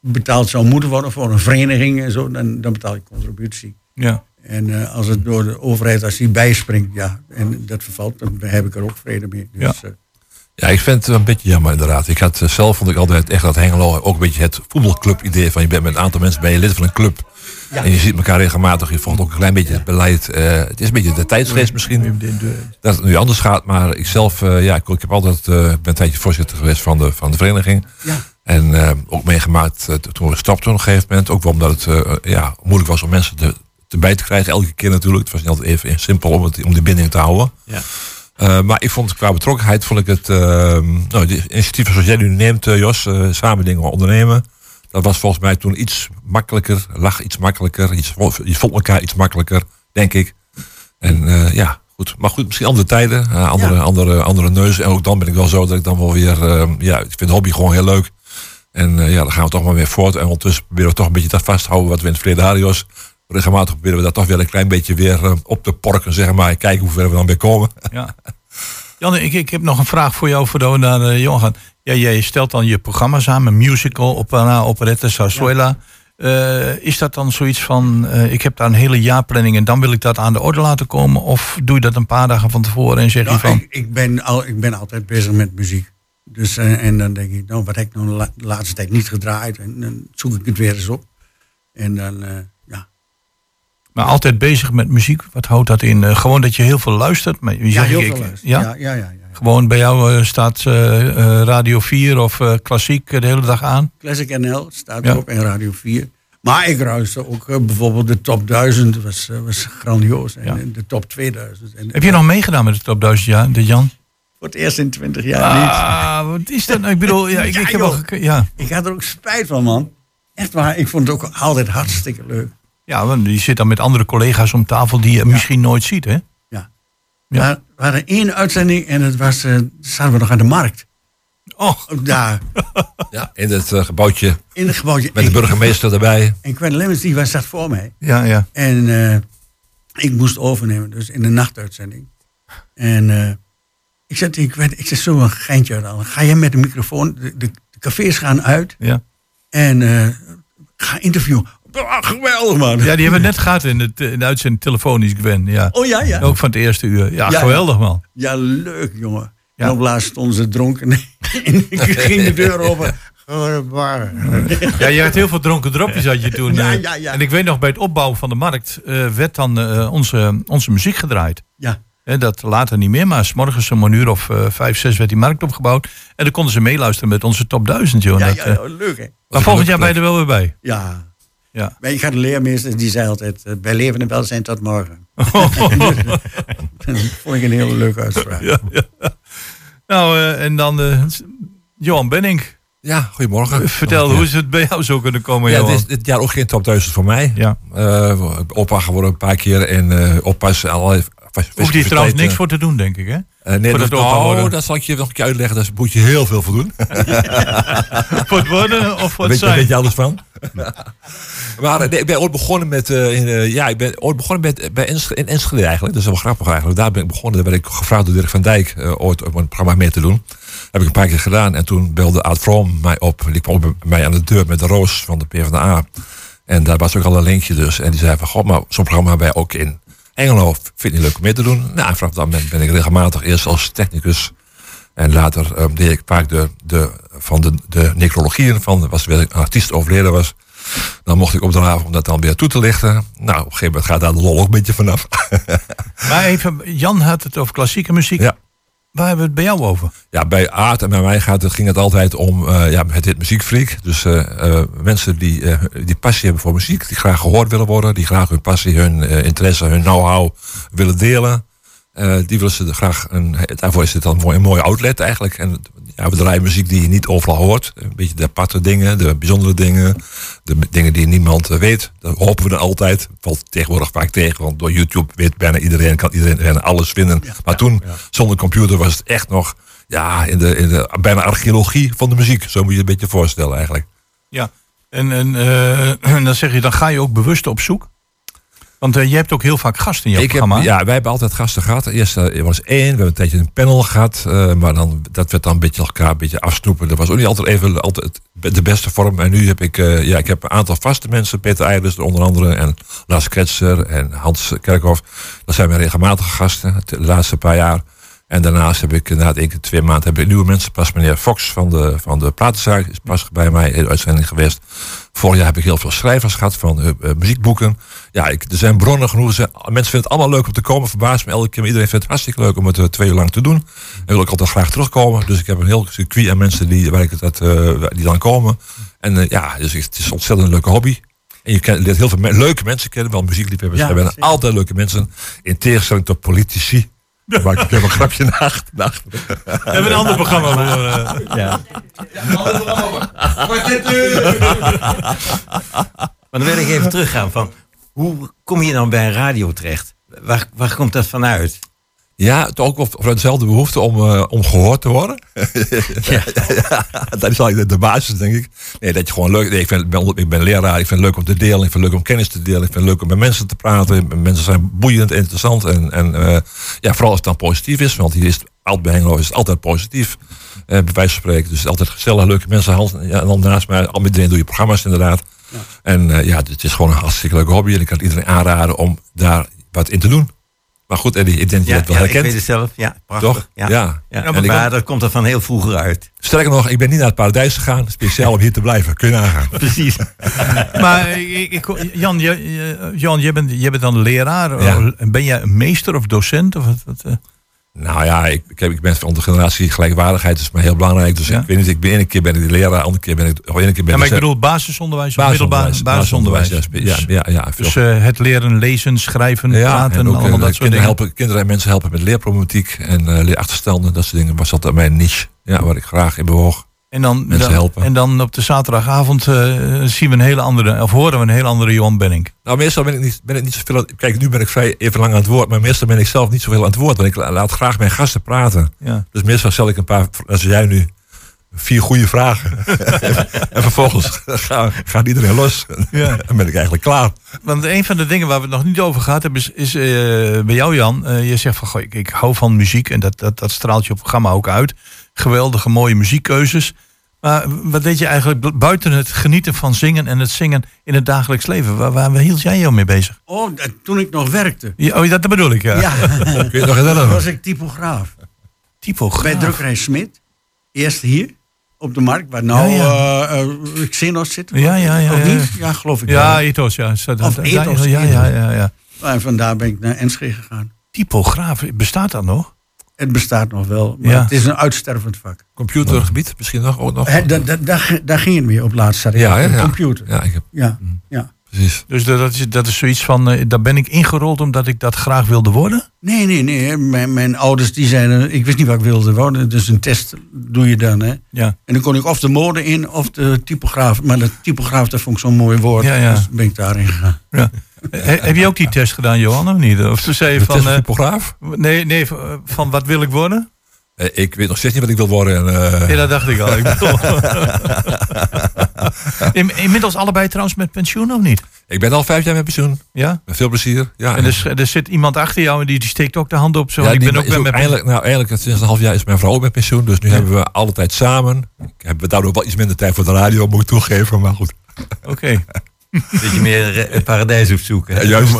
betaald zou moeten worden voor een vereniging en zo, dan, dan betaal je contributie. Ja. En eh, als het door de overheid, als die bijspringt, ja, en dat vervalt, dan heb ik er ook vrede mee. Dus, eh, Ja, ik vind het een beetje jammer inderdaad. Ik had eh, zelf vond ik altijd echt dat Hengelo ook een beetje het voetbalclub idee van je bent met een aantal mensen ben je lid van een club. En je ziet elkaar regelmatig, je volgt ook een klein beetje het beleid. Eh, het is een beetje de tijdsgeest misschien dat het nu anders gaat. Maar ik zelf, eh, ja, ik, ik heb altijd, eh, ben een tijdje voorzitter geweest van de, van de vereniging. Ja. En ook meegemaakt toen we stapten op een gegeven moment. Ook wel omdat het ja, moeilijk was om mensen te, te bij te krijgen elke keer natuurlijk. Het was niet altijd even simpel om, het, om die binding te houden. Ja. Maar ik vond qua betrokkenheid, vond ik het, eh, nou, de initiatieven zoals jij nu neemt, Jos, samen dingen ondernemen. Dat was volgens mij toen iets makkelijker, lag iets makkelijker, iets, je vond elkaar iets makkelijker, denk ik. En eh, ja, goed. Maar goed, misschien andere tijden, eh, andere, Ja. andere, andere neuzen. En ook dan ben ik wel zo dat ik dan wel weer, eh, ja, ik vind hobby gewoon heel leuk. En eh, ja, dan gaan we toch maar weer voort. En ondertussen proberen we toch een beetje dat vasthouden wat we in het verleden hadden. Regelmatig proberen we dat toch weer een klein beetje weer eh, op te porken, zeg maar. Kijken hoe ver we dan weer komen. Ja. Janne, ik, ik heb nog een vraag voor jou we naar uh, Johan. Ja, jij stelt dan je programma samen, musical, opera, operette, zarzuela. Eh, is dat dan zoiets van, eh, ik heb daar een hele jaarplanning en dan wil ik dat aan de orde laten komen? Of doe je dat een paar dagen van tevoren en zeg je nou, van... ik, ik, ben al, ik ben altijd bezig met muziek. Dus, en dan denk ik, nou, wat heb ik nou de, la- de laatste tijd niet gedraaid? En dan zoek ik het weer eens op. En dan, ja. Maar altijd bezig met muziek, wat houdt dat in? Eh, gewoon dat je heel veel luistert? Maar je Ja, heel ik- veel luisteren. Ja? Ja, ja, ja, ja. Gewoon bij jou eh, staat eh, Radio 4 of Klassiek de hele dag aan? Classic NL staat Ja. erop en Radio 4. Maar ik ruiste ook bijvoorbeeld de top 1000, was, was grandioos. En Ja. de top 2000. En, Heb je nog meegedaan met de top 1000 jaar, de Jan? Voor het eerst in 20 jaar niet. Ah, wat is dat nou? Ik bedoel, ja, ik, Ja, ik heb al ja. Ik had er ook spijt van, man. Echt waar, ik vond het ook altijd hartstikke leuk. Ja, want je zit dan met andere collega's om tafel die je misschien nooit ziet, hè? Ja. Ja. Maar we hadden één uitzending en het was, eh zaten we nog aan de markt. Oh, Daar, Ja, in het eh, gebouwtje in het gebouwtje. met de burgemeester erbij. En Quentin Lemmens, die was, zat voor mij. ja, ja. En eh, ik moest overnemen, dus in de nachtuitzending. En eh, ik zei tegen Quentin, ik zeg zo een geintje uit aan. Ga jij met de microfoon, de, de, de cafés gaan uit ja. en eh, ga interviewen. Ah, geweldig man. Ja, die hebben we net gehad in, het, in de uitzending telefonisch, Gwen. Ja. Oh ja, ja. Ook van het eerste uur. Ja, Ja, geweldig man. Ja, leuk jongen. Ja. En op laatst stonden ze dronken en ik ging de deur open. Ja, je had heel veel dronken dropjes had je toen. Ja, eh. ja, ja. En ik weet nog, bij het opbouwen van de markt eh, werd dan eh, onze, onze muziek gedraaid. Ja. Hè, dat later niet meer, maar s morgens om een uur of eh, vijf, zes werd die markt opgebouwd. En dan konden ze meeluisteren met onze top 1000, joh. Ja, ja, leuk hè. maar volgend jaar ben je er wel weer bij. Ja. Ja. Maar ik had een leermeester die zei altijd, eh, bij leven en welzijn tot morgen. dat vond ik een hele leuke uitspraak. Ja, ja. Nou, eh, en dan eh, Johan Benning. Ja, goedemorgen. Vertel, hoe is het bij jou zo kunnen komen, Ja, Johan? dit is dit jaar ook geen top 1000 voor mij. Ja. Eh, opa geworden een paar keer en eh oppassen. Allerlei Hoeft hier trouwens niks voor te doen, denk ik, hè? Eh, nee, voor dat, nou, worden. dat zal ik je nog een keer uitleggen. Daar moet je heel veel voor doen. voor het worden of voor het weet, je- zijn? weet je alles van? maar eh, nee, ik ben ooit begonnen met, eh, in, eh, ja, ik ben ooit begonnen met, bij Ensch in Enschede eigenlijk. Dat is wel grappig eigenlijk. Daar ben ik begonnen. Daar werd ik gevraagd door Dirk van Dijk eh, ooit om een programma mee te doen. heb ik een paar keer gedaan. En toen belde Aad Vroom mij op. Die kwam bij mij aan de deur met de roos van de PvdA. En daar was ook al een linkje dus. En die zei van, god, maar zo'n programma hebben wij ook in Engelo. Vind je het niet leuk om mee te doen? Nou, en vanaf dat moment ben ik regelmatig eerst als technicus en later ehm, deed ik vaak de, de, van de, de necrologieën van was weer een artiest overleden was. Dan mocht ik opdraven om dat dan weer toe te lichten. Nou, op een gegeven moment gaat daar de lol ook een beetje vanaf. Maar even, Jan had het over klassieke muziek. Ja. Waar hebben we het bij jou over? Ja, bij Aard en bij mij gaat het, ging het altijd om eh, ja, het, het muziekfreak. Dus eh, eh, mensen die, die passie hebben voor muziek, die graag gehoord willen worden, die graag hun passie, hun interesse, hun know-how willen delen. Die willen ze graag, een, daarvoor is dit dan een mooi, een mooie outlet eigenlijk. En ja, we draaien muziek die je niet overal hoort. Een beetje de aparte dingen, de bijzondere dingen. De dingen die niemand eh, weet. Dat hopen we dan altijd. Valt tegenwoordig vaak tegen, want door YouTube weet bijna iedereen, kan iedereen bijna alles vinden. maar toen, zonder computer, was het echt nog ja, in, de, in de bijna archeologie van de muziek. Zo moet je je een beetje voorstellen eigenlijk. Ja. En, en, eh, en dan zeg je, dan ga je ook bewust op zoek. Want eh, je hebt ook heel vaak gasten in jouw Ik heb, programma. ja, wij hebben altijd gasten gehad. Eerst eh, was één, we hebben een tijdje een panel gehad. eh, maar dan, dat werd dan een beetje elkaar een beetje afsnoepen. Dat was ook niet altijd even altijd de beste vorm. En nu heb ik, ja, ik heb een aantal vaste mensen. Peter Eilers onder andere. En Lars Kretser en Hans Kerkhoff. Dat zijn mijn regelmatige gasten de laatste paar jaar. En daarnaast heb ik na één keer twee maanden heb ik nieuwe mensen. Pas meneer Fox van de, van de Platenzaak is pas bij mij in de uitzending geweest. Vorig jaar heb ik heel veel schrijvers gehad van eh, muziekboeken. Ja, ik, er zijn bronnen genoeg. Zijn- mensen vinden het allemaal leuk om te komen. Verbaast me elke keer. Iedereen vindt het hartstikke leuk om het eh, twee uur lang te doen. En wil ik altijd graag terugkomen. Dus ik heb een heel circuit aan mensen die, waar ik dat, die dan komen. En ja, dus het is een ontzettend leuke hobby. En je leert heel veel me- leuke mensen kennen. Wel muziekliefhebbers Ja, hebben zeker. altijd leuke mensen. In tegenstelling tot politici. Daar maak ik even een grapje naar. naar. We hebben een ander programma voor. eh, Ja. Maar dan wil ik even teruggaan van, hoe kom je dan bij een radio terecht? Waar, waar komt dat vanuit? Ja, toch ook voor dezelfde behoefte om, eh, om gehoord te worden. ja, dat is eigenlijk de basis, denk ik. Nee, dat je gewoon leuk... Nee, ik, vind, ik ben, ik ben leraar, ik vind het leuk om te delen. Ik vind het leuk om kennis te delen. Ik vind het leuk om met mensen te praten. Mensen zijn boeiend, interessant. En, en eh, ja, vooral als het dan positief is. Want hier is het altijd bij Hengelo is het altijd positief. eh bij wijze van spreken. Dus het is altijd gezellig, leuke mensen. Hand- Ja, en dan naast mij, al met iedereen doe je programma's inderdaad. En eh, ja, het is gewoon een hartstikke leuke hobby. En ik kan het iedereen aanraden om daar wat in te doen. Maar goed, Eddie, ik denk dat je Ja, het wel ja, ik herkent. weet het zelf. Ja, prachtig. Toch? Ja. Ja. Maar dat komt er van heel vroeger uit. Sterker nog, ik ben niet naar het paradijs gegaan, speciaal om hier te blijven. Kun je nagaan. Precies. Maar ik, Jan, je, Jan jij, bent, jij bent dan leraar. Ben jij een meester of docent? Of wat, wat, eh? Nou ja, ik, ik, ben van de generatie gelijkwaardigheid, is mij heel belangrijk. Dus ik weet niet, ik ben ene keer ben ik de leraar, andere keer ben ik, of ene keer ben Ja, maar ik bedoel basisonderwijs of Basisonderwijs, middelbaar basisonderwijs. basisonderwijs, ja, ja, ja, ja, dus eh, het leren lezen, schrijven, Ja, praten, en ook, eh, allemaal dat soort kinderen, dingen. helpen, kinderen en mensen helpen met leerproblematiek en eh, leerachterstanden, dat soort dingen. Was dat mijn niche, ja, waar ik graag in bewoog. En dan, mensen dan- helpen. En dan op de zaterdagavond eh, zien we een hele andere, of horen we een hele andere Johan Benning. Nou, meestal ben ik niet, ben ik niet zoveel. Kijk, nu ben ik vrij even lang aan het woord, maar meestal ben ik zelf niet zoveel aan het woord, want ik la- laat graag mijn gasten praten. Ja. Dus meestal stel ik een paar, als jij nu, vier goede vragen. en vervolgens gaat gaat iedereen los. Ja. Dan ben ik eigenlijk klaar. Want een van de dingen waar we het nog niet over gehad hebben, is, is eh, bij jou Jan. eh, je zegt van, goh, ik, ik hou van muziek en dat, dat, dat straalt je op programma ook uit. Geweldige, mooie muziekkeuzes. Maar wat deed je eigenlijk bu- buiten het genieten van zingen en het zingen in het dagelijks leven? Waar, waar hield jij jou mee bezig? Oh, toen ik nog werkte. Ja, oh, dat bedoel ik, ja. Ja. Kun je nog herinneren? was ik typograaf. Typograaf? Bij drukkerij Smit. Eerst hier, op de markt, waar nou Ja, eh, eh, Xenos zit. Ja, ja, ja. Of ja. niet? Ja, geloof ik Ja, wel. ethos, ja. Of ethos. Ja, ja, ja. ja. En vandaar ben ik naar Enschede gegaan. Typograaf, bestaat dat nog? Het bestaat nog wel, maar Ja. het is een uitstervend vak. Computergebied misschien nog? Ook nog? Hè, da- da- daar, daar ging het mee op laatst. Ja, ja. computer. Ja, ik heb, Ja, ja. precies. Dus dat is, dat is zoiets van, eh, daar ben ik ingerold omdat ik dat graag wilde worden? Nee, nee, nee. Mijn, mijn ouders die zeiden, ik wist niet wat ik wilde worden. Dus een test doe je dan. Hè. Ja. En dan kon ik of de mode in of de typograaf. Maar de typograaf, dat vond ik zo'n mooi woord. Ja, ja. Dus ben ik daarin gegaan. Ja. He- heb je ook die test gedaan, Johan, of niet? Of ze zei De van... test van eh, typograaf? nee, nee, van, wat wil ik worden? Eh, Ik weet nog steeds niet wat ik wil worden. En, eh, Ja, dat dacht ik al. Ik bedoel- In, inmiddels allebei trouwens met pensioen, of niet? Ik ben al vijf jaar met pensioen. Ja? Met veel plezier. Ja, En er, er zit iemand achter jou en die, die steekt ook de hand op. Zo. Ja, ik ben ook is met mijn eindelijk, nou, eigenlijk sinds een half jaar is mijn vrouw ook met pensioen. Dus nu hebben we alle tijd samen. Ik heb daardoor wel iets minder tijd voor de radio, moet ik toegeven. Maar goed. Oké. Dat je meer het paradijs hoeft zoeken. Ja, juist.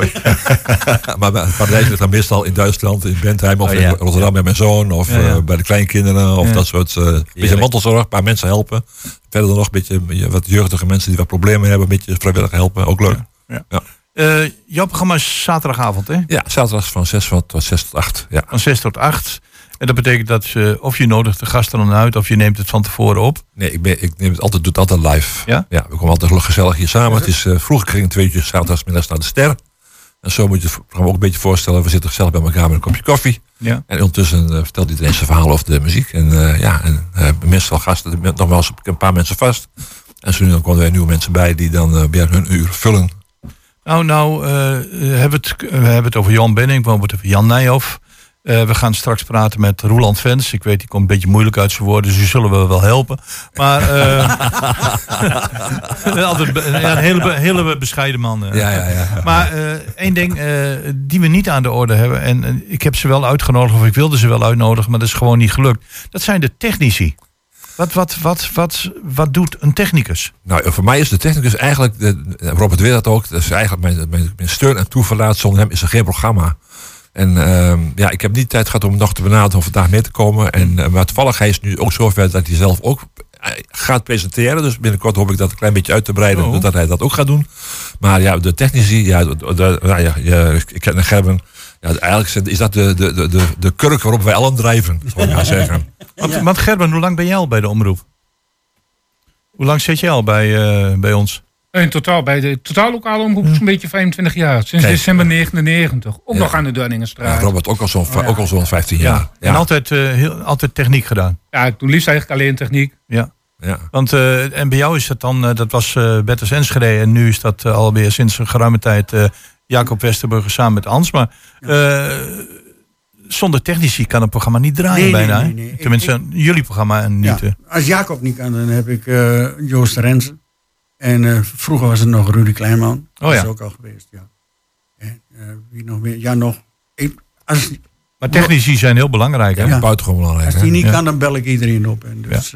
maar bij- het paradijs ligt dan meestal in Duitsland, in Bentheim of Oh, ja. in Rotterdam met mijn zoon. Of Ja, ja. eh, bij de kleinkinderen. Of Ja. dat soort. eh beetje mantelzorg, een paar mensen helpen. Verder dan nog een beetje wat jeugdige mensen die wat problemen hebben. Een beetje vrijwillig helpen. Ook leuk. Ja. Ja. Eh, jouw programma is zaterdagavond, hè? Ja, zaterdag van 6 tot 6 tot 8. Ja. Van 6 tot 8. En dat betekent dat ze, of je nodigt de gasten dan uit, of je neemt het van tevoren op. Nee, ik, ben, ik neem het altijd, doe het altijd live. Ja? Ja, we komen altijd gezellig hier samen. Het is, eh, vroeger ging het twee uur zaterdagmiddags naar de ster. En zo moet je het programma ook een beetje voorstellen. We zitten gezellig bij elkaar met een kopje koffie. Ja. En ondertussen eh, vertelt iedereen zijn verhaal over de muziek. En eh, ja, en uh, meestal gasten, met nogmaals een paar mensen vast. En zo nu dan komen er nieuwe mensen bij die dan weer hun uur vullen. Nou, nou we hebben het, we hebben het over Jan Benning, we hebben het over Jan Nijhoff. Eh, we gaan straks praten met Roland Vens. Ik weet, die komt een beetje moeilijk uit zijn woorden, dus die zullen we wel helpen. Maar eh, altijd be- ja, een hele, hele bescheiden man. eh. Ja, ja, ja. Maar één ding die we niet aan de orde hebben, en ik heb ze wel uitgenodigd, of ik wilde ze wel uitnodigen, maar dat is gewoon niet gelukt. Dat zijn de technici. Wat, wat, wat, wat, wat doet een technicus? Nou, voor mij is de technicus eigenlijk, de, Robert weet dat ook, dat is eigenlijk mijn, mijn, mijn steun en toeverlaat. Zonder hem is er geen programma. En ehm, ja, ik heb niet tijd gehad om nog te benaderen om vandaag mee te komen. En, eh, maar toevallig, hij is nu ook zover dat hij zelf ook eh, gaat presenteren. Dus binnenkort hoop ik dat een klein beetje uit te breiden, Oh. dat hij dat ook gaat doen. Maar ja, de technici, ja, de, de- nou ja, ja, ik ken Gerben. Ja, eigenlijk is dat de, de, de, de, kurk waarop wij allen drijven, zou ik maar zeggen. Want, want Gerben, hoe lang ben jij al bij de omroep? Hoe lang zit jij al bij, eh, bij ons? In totaal, bij de totaallokale omroep zo'n beetje 25 jaar. Sinds Kijk. december 99. Ook Ja. nog aan de Dunningenstraat. Ja, Robert ook al zo'n ook al zo'n 15 jaar. En altijd, eh, heel, altijd techniek gedaan. Ja, ik doe liefst eigenlijk alleen techniek. Ja. Ja. Want, eh, en bij jou is dat dan, eh, dat was eh Bertus Enschede en nu is dat eh, alweer sinds een geruime tijd eh, Jacob Westerburger samen met Ans. Maar eh, zonder technici kan het programma niet draaien Nee, bijna. hè? nee, nee. Ik- Tenminste, jullie programma en niet. Ja, eh. als Jacob niet kan, dan heb ik eh, Joost Rensen. En eh, vroeger was het nog Rudy Kleinman. Oh Dat ja. is ook al geweest, ja. En eh, wie nog meer? Ja, nog. Ik, als, Maar technici zijn heel belangrijk. Hè? Ja, buitengewoon belangrijk. als die niet kan, dan bel ik iedereen op. En dus,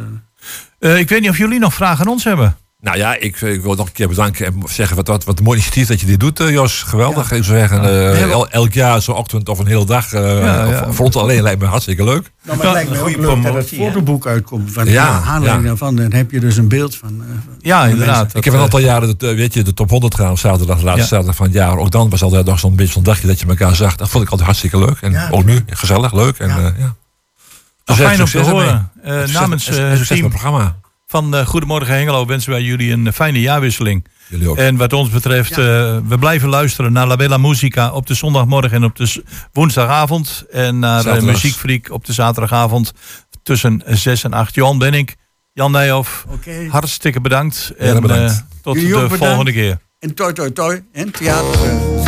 Eh, ik weet niet of jullie nog vragen aan ons hebben. Nou ja, ik, ik wil nog een keer bedanken en zeggen wat, wat, wat een mooi initiatief dat je dit doet, eh, Jos. Geweldig. Ik zou zeggen, eh, el- elk jaar zo'n ochtend of een hele dag. eh Ja, ja. of- Front alleen lijkt me hartstikke leuk. Nou, maar het lijkt me ook leuk dat het fotoboek uitkomt. Van Ja, aanleiding ja. daarvan, dan heb je dus een beeld van. eh, Ja, inderdaad. ik heb een aantal jaren de, weet je, de top 100 gedaan op zaterdag, de laatste Ja. zaterdag van het jaar. Ook dan was altijd nog zo'n beetje zo'n dagje dat je elkaar zag. Dat vond ik altijd hartstikke leuk. En Ja. ook nu, gezellig, leuk. En, Ja. fijn om te horen. Eh, Succes- namens succes met het het team programma. Van eh, Goedemorgen Hengelo wensen wij jullie een eh, fijne jaarwisseling. Jullie ook. En wat ons betreft, eh, we blijven luisteren naar La Bella Musica op de zondagmorgen en op de woensdagavond. En naar uh, Zaterdags. Muziekfreak op de zaterdagavond tussen 6 en 8. Johan ben ik. Jan Nijhoff, hartstikke bedankt. En bedankt. eh, tot Jullie de bedankt. volgende keer. En toi, toi, toi. En theater.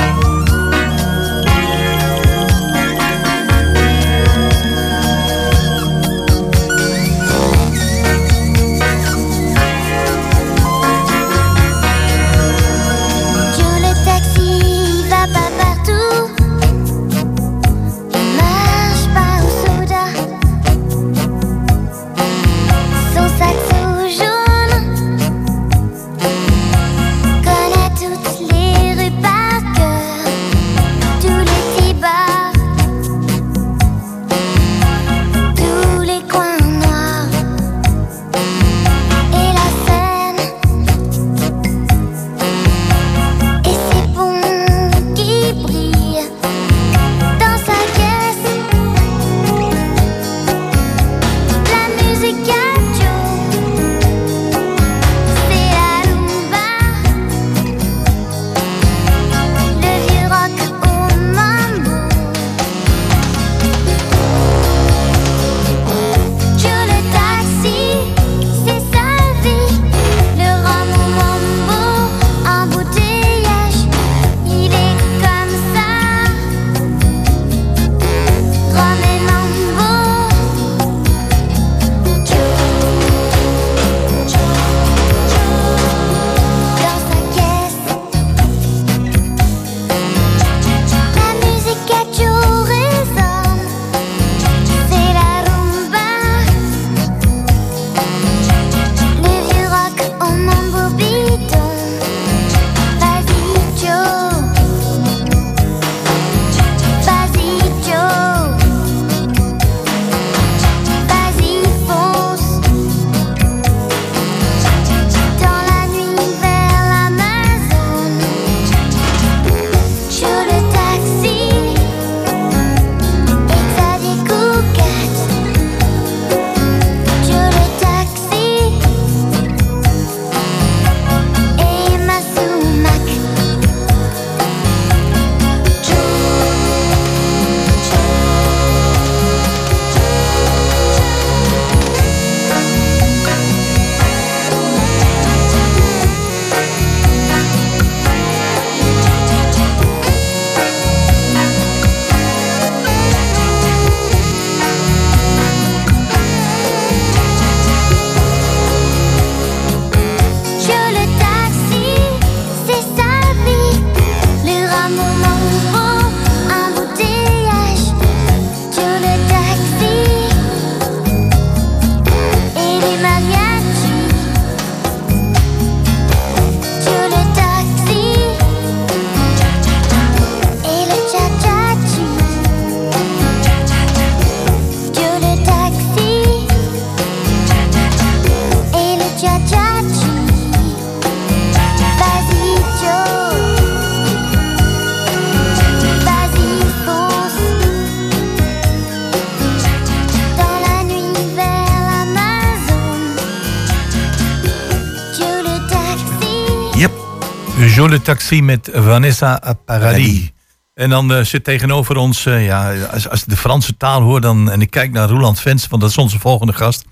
Taxi met Vanessa Paradis. En dan eh, zit tegenover ons, eh, ja, als, als ik de Franse taal hoor dan, en ik kijk naar Roland Vens, want dat is onze volgende gast.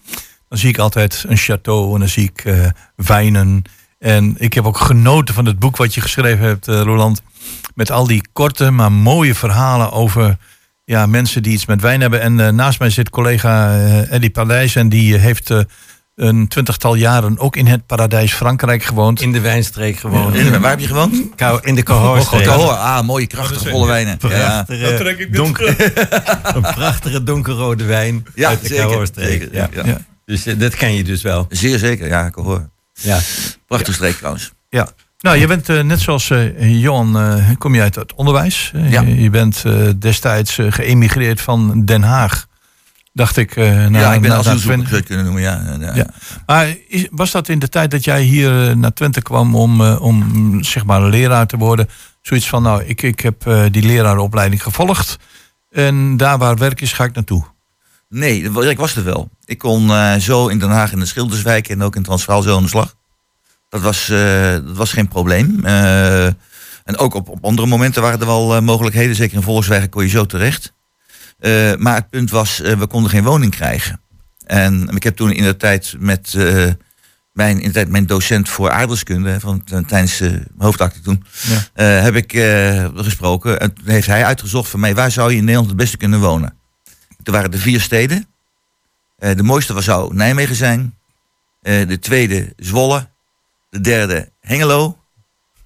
Dan zie ik altijd een château en dan zie ik eh, wijnen. En ik heb ook genoten van het boek wat je geschreven hebt, Roland. Met al die korte, maar mooie verhalen over ja, mensen die iets met wijn hebben. En naast mij zit collega Eddie Paladijs. En die heeft een twintigtal jaren ook in het paradijs Frankrijk gewoond. In de wijnstreek gewoond. In- waar heb je gewoond? In de Cahors-streek. Cahors, ah, mooie, krachtige, volle wijnen. Ja. Prachtige, Dat trek ik donker, een prachtige donkerrode wijn Ja, uit de zeker, Cahors-streek. zeker, ja, ja. Dus eh, dat ken je dus wel. Zeer zeker, ja, Cahors. Ja. Prachtige streek trouwens. Ja. Nou, je bent eh, net zoals eh, Johan, eh, kom je uit het onderwijs. Ja. Je, je bent eh, destijds geëmigreerd van Den Haag. Dacht ik. eh naar, ja, ik ben je Twente. het kunnen noemen. Ja, ja. Ja. Maar is- was dat in de tijd dat jij hier eh, naar Twente kwam om, eh, om zeg maar leraar te worden? Zoiets van, nou, ik, ik heb die leraaropleiding gevolgd. En daar waar werk is, ga ik naartoe. Nee, ik was er wel. Ik kon zo in Den Haag in de Schilderswijk en ook in Transvaal zo aan de slag. Dat was, dat was geen probleem. En ook op, op andere momenten waren er wel mogelijkheden. Zeker in Volkswagen kon je zo terecht. Eh, maar het punt was, eh, we konden geen woning krijgen. En ik heb toen in de tijd met eh, mijn, in de tijd mijn docent voor aardrijkskunde, van, tijdens mijn hoofdacte toen, Ja. heb ik gesproken. En toen heeft hij uitgezocht voor mij, waar zou je in Nederland het beste kunnen wonen? Er waren er vier steden. De mooiste was- zou Nijmegen zijn. De tweede Zwolle. De derde Hengelo.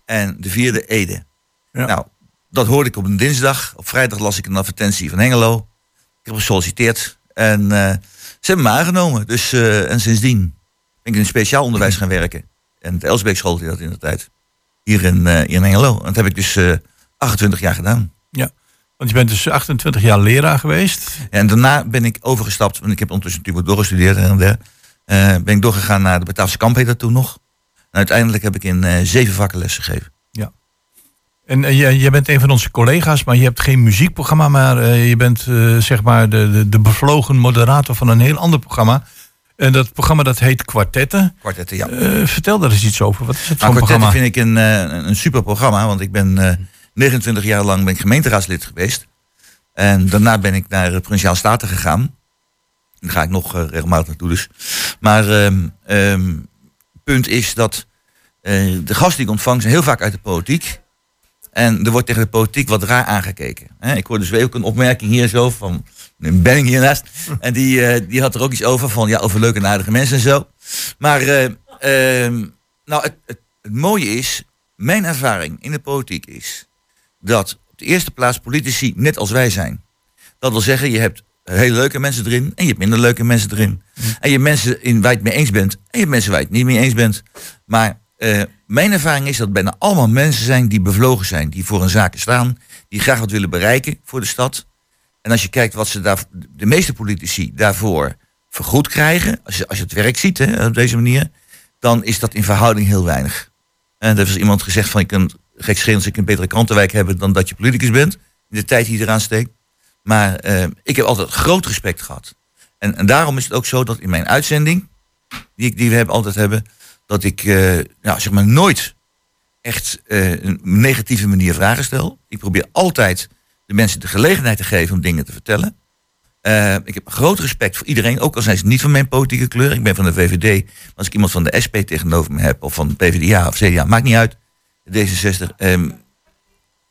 En de vierde Ede. Nou, dat hoorde ik op een dinsdag. Op vrijdag las ik een advertentie van Hengelo. Ik heb gesolliciteerd. En eh, ze hebben me aangenomen. Dus, eh, en sindsdien ben ik in het speciaal onderwijs gaan werken. En de Elsbeek school die dat in de tijd. Hier in, hier in Hengelo. En dat heb ik dus eh 28 jaar gedaan. Ja. Want je bent dus 28 jaar leraar geweest. En daarna ben ik overgestapt, want ik heb ondertussen natuurlijk doorgestudeerd en der. Ben ik doorgegaan naar de Bataafse kamp, heet dat toen nog. En uiteindelijk heb ik in zeven vakken les gegeven. En eh, jij, jij bent een van onze collega's, maar je hebt geen muziekprogramma, maar eh, je bent eh, zeg maar de, de, de bevlogen moderator van een heel ander programma. En dat programma dat heet Kwartetten. Kwartetten, ja. Vertel daar eens iets over. Wat is het voor Nou, Kwartetten programma? vind ik een, een, super programma, want ik ben eh, 29 jaar lang ben ik gemeenteraadslid geweest. En daarna ben ik naar de Provinciaal Staten gegaan. Daar ga ik nog regelmatig naartoe dus. Maar ehm, punt is dat de gasten die ik ontvang zijn heel vaak uit de politiek. En er wordt tegen de politiek wat raar aangekeken. Ik hoorde dus ook een opmerking hier zo van een Benning hiernaast. En die, eh, die had er ook iets over van ja, over leuke en aardige mensen en zo. Maar eh, ehm, nou, het, het, het mooie is, mijn ervaring in de politiek is dat op de eerste plaats politici net als wij zijn. Dat wil zeggen, je hebt hele leuke mensen erin en je hebt minder leuke mensen erin. En je hebt mensen in waar je het mee eens bent en je hebt mensen waar je het niet mee eens bent. Maar eh, mijn ervaring is dat bijna allemaal mensen zijn die bevlogen zijn, die voor een zaken staan, die graag wat willen bereiken voor de stad. En als je kijkt wat ze daar, de meeste politici daarvoor vergoed krijgen, als je, als je het werk ziet hè, op deze manier, dan is dat in verhouding heel weinig. En er is iemand gezegd van je kunt schelen, ik een betere krantenwijk hebben dan dat je politicus bent. In de tijd die je eraan steekt. Maar eh, ik heb altijd groot respect gehad. En, en daarom is het ook zo dat in mijn uitzending, die, die we hebben, altijd hebben, dat ik eh, nou, zeg maar nooit echt eh, een negatieve manier vragen stel. Ik probeer altijd de mensen de gelegenheid te geven om dingen te vertellen. Eh, ik heb groot respect voor iedereen, ook al zijn ze niet van mijn politieke kleur. Ik ben van de VVD. Maar als ik iemand van de SP tegenover me heb, of van de PvdA of CDA, maakt niet uit. D66. ehm,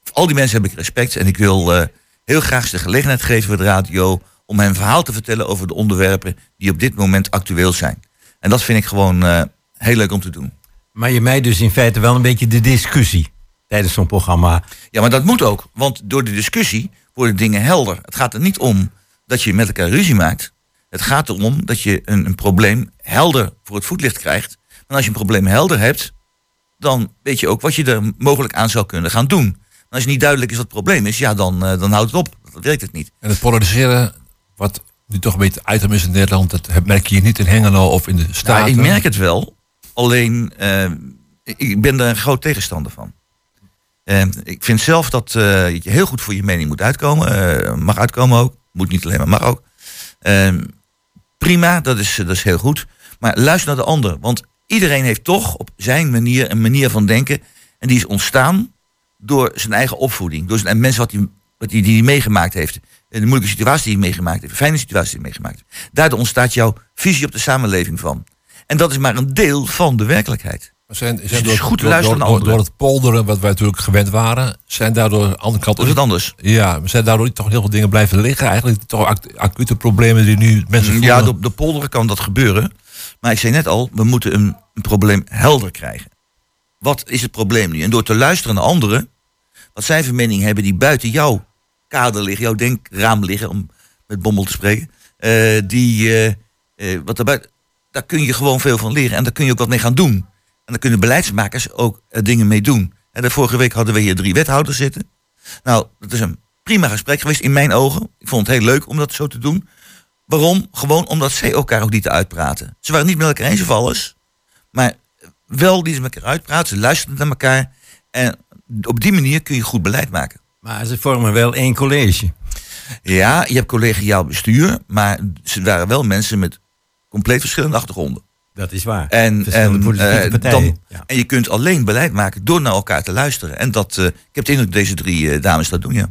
voor al die mensen heb ik respect. En ik wil heel graag ze de gelegenheid geven voor de radio om een verhaal te vertellen over de onderwerpen die op dit moment actueel zijn. En dat vind ik gewoon heel leuk om te doen. Maar je mij dus in feite wel een beetje de discussie tijdens zo'n programma. Ja, maar dat moet ook. Want door de discussie worden dingen helder. Het gaat er niet om dat je met elkaar ruzie maakt. Het gaat erom dat je een, een probleem helder voor het voetlicht krijgt. En als je een probleem helder hebt, dan weet je ook wat je er mogelijk aan zou kunnen gaan doen. En als je niet duidelijk is wat het probleem is, ja, dan, eh, dan houdt het op. Dan werkt het niet. En het polariseren, wat nu toch een beetje item is in Nederland, dat merk je niet in Hengelo of in de Nou, Staten. ik merk het wel. Alleen, eh, ik- ben daar een groot tegenstander van. Ik vind zelf dat eh, je heel goed voor je mening moet uitkomen. Eh, mag uitkomen ook. Moet niet alleen maar, mag ook. Eh, prima, dat is, dat is heel goed. Maar luister naar de ander. Want iedereen heeft toch op zijn manier een manier van denken. En die is ontstaan door zijn eigen opvoeding. Door zijn, mensen wat hij wat die, die hij meegemaakt heeft. De moeilijke situatie die hij meegemaakt heeft. De fijne situatie die hij meegemaakt heeft. Daardoor ontstaat jouw visie op de samenleving van. En dat is maar een deel van de werkelijkheid. Zijn, Dus zijn is door, goed door, luisteren door, door, door het polderen, wat wij natuurlijk gewend waren, zijn daardoor aan de andere kant... Is het anders? Ja, zijn daardoor toch heel veel dingen blijven liggen? Eigenlijk toch acu- acute problemen die nu mensen voelen? Ja, op de polderen kan dat gebeuren. Maar ik zei net al, we moeten een, een probleem helder krijgen. Wat is het probleem nu? En door te luisteren naar anderen, wat zij voor mening hebben die buiten jouw kader liggen, jouw denkraam liggen, om met Bommel te spreken, eh, die, eh, eh, wat daarbij, daar kun je gewoon veel van leren. En daar kun je ook wat mee gaan doen. En daar kunnen beleidsmakers ook eh, dingen mee doen. En de vorige week hadden we hier drie wethouders zitten. Nou, dat is een prima gesprek geweest in mijn ogen. Ik vond het heel leuk om dat zo te doen. Waarom? Gewoon omdat zij elkaar ook niet uitpraten. Ze waren niet met elkaar eens of alles. Maar wel die ze met elkaar uitpraten. Ze luisterden naar elkaar. En op die manier kun je goed beleid maken. Maar ze vormen wel één college. Ja, je hebt collegiaal bestuur. Maar ze waren wel mensen met compleet verschillende achtergronden. Dat is waar. En, Verschillende en, politieke eh, partijen. dan, en je kunt alleen beleid maken door naar elkaar te luisteren. En dat, eh, ik heb de indruk dat deze drie eh, dames dat doen, ja.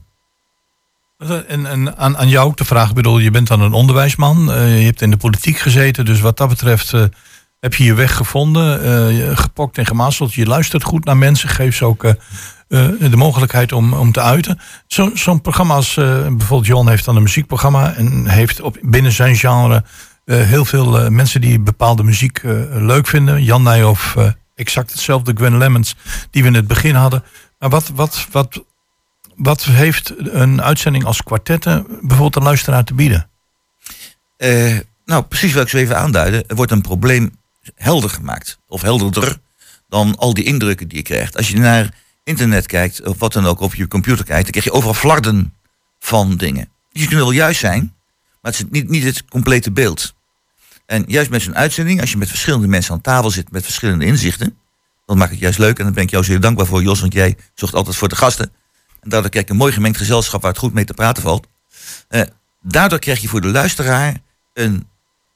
En, en aan, aan jou ook de vraag, ik bedoel, je bent dan een onderwijsman, eh, je hebt in de politiek gezeten, dus wat dat betreft eh, heb je je weg gevonden, eh, gepokt en gemazeld. Je luistert goed naar mensen, geeft ze ook de mogelijkheid om, om te uiten. Zo- Zo'n programma als, eh, bijvoorbeeld Jon heeft dan een muziekprogramma en heeft op, binnen zijn genre heel veel eh, mensen die bepaalde muziek eh, leuk vinden. Jan Nijhoff, eh exact hetzelfde, Gwen Lemmens, die we in het begin hadden. Maar wat, wat, wat, wat heeft een uitzending als kwartetten bijvoorbeeld een luisteraar te bieden? Eh, nou, precies wat ik zo even aanduidde. Er wordt een probleem helder gemaakt. Of helderder dan al die indrukken die je krijgt. Als je naar internet kijkt, of wat dan ook, op je computer kijkt, dan krijg je overal flarden van dingen. Die kunnen wel juist zijn, maar het is niet, niet het complete beeld. En juist met zo'n uitzending, als je met verschillende mensen aan tafel zit met verschillende inzichten, dan maakt het juist leuk. En dan ben ik jou zeer dankbaar voor, Jos, want jij zorgt altijd voor de gasten. En daardoor krijg ik een mooi gemengd gezelschap waar het goed mee te praten valt. Eh, daardoor krijg je voor de luisteraar een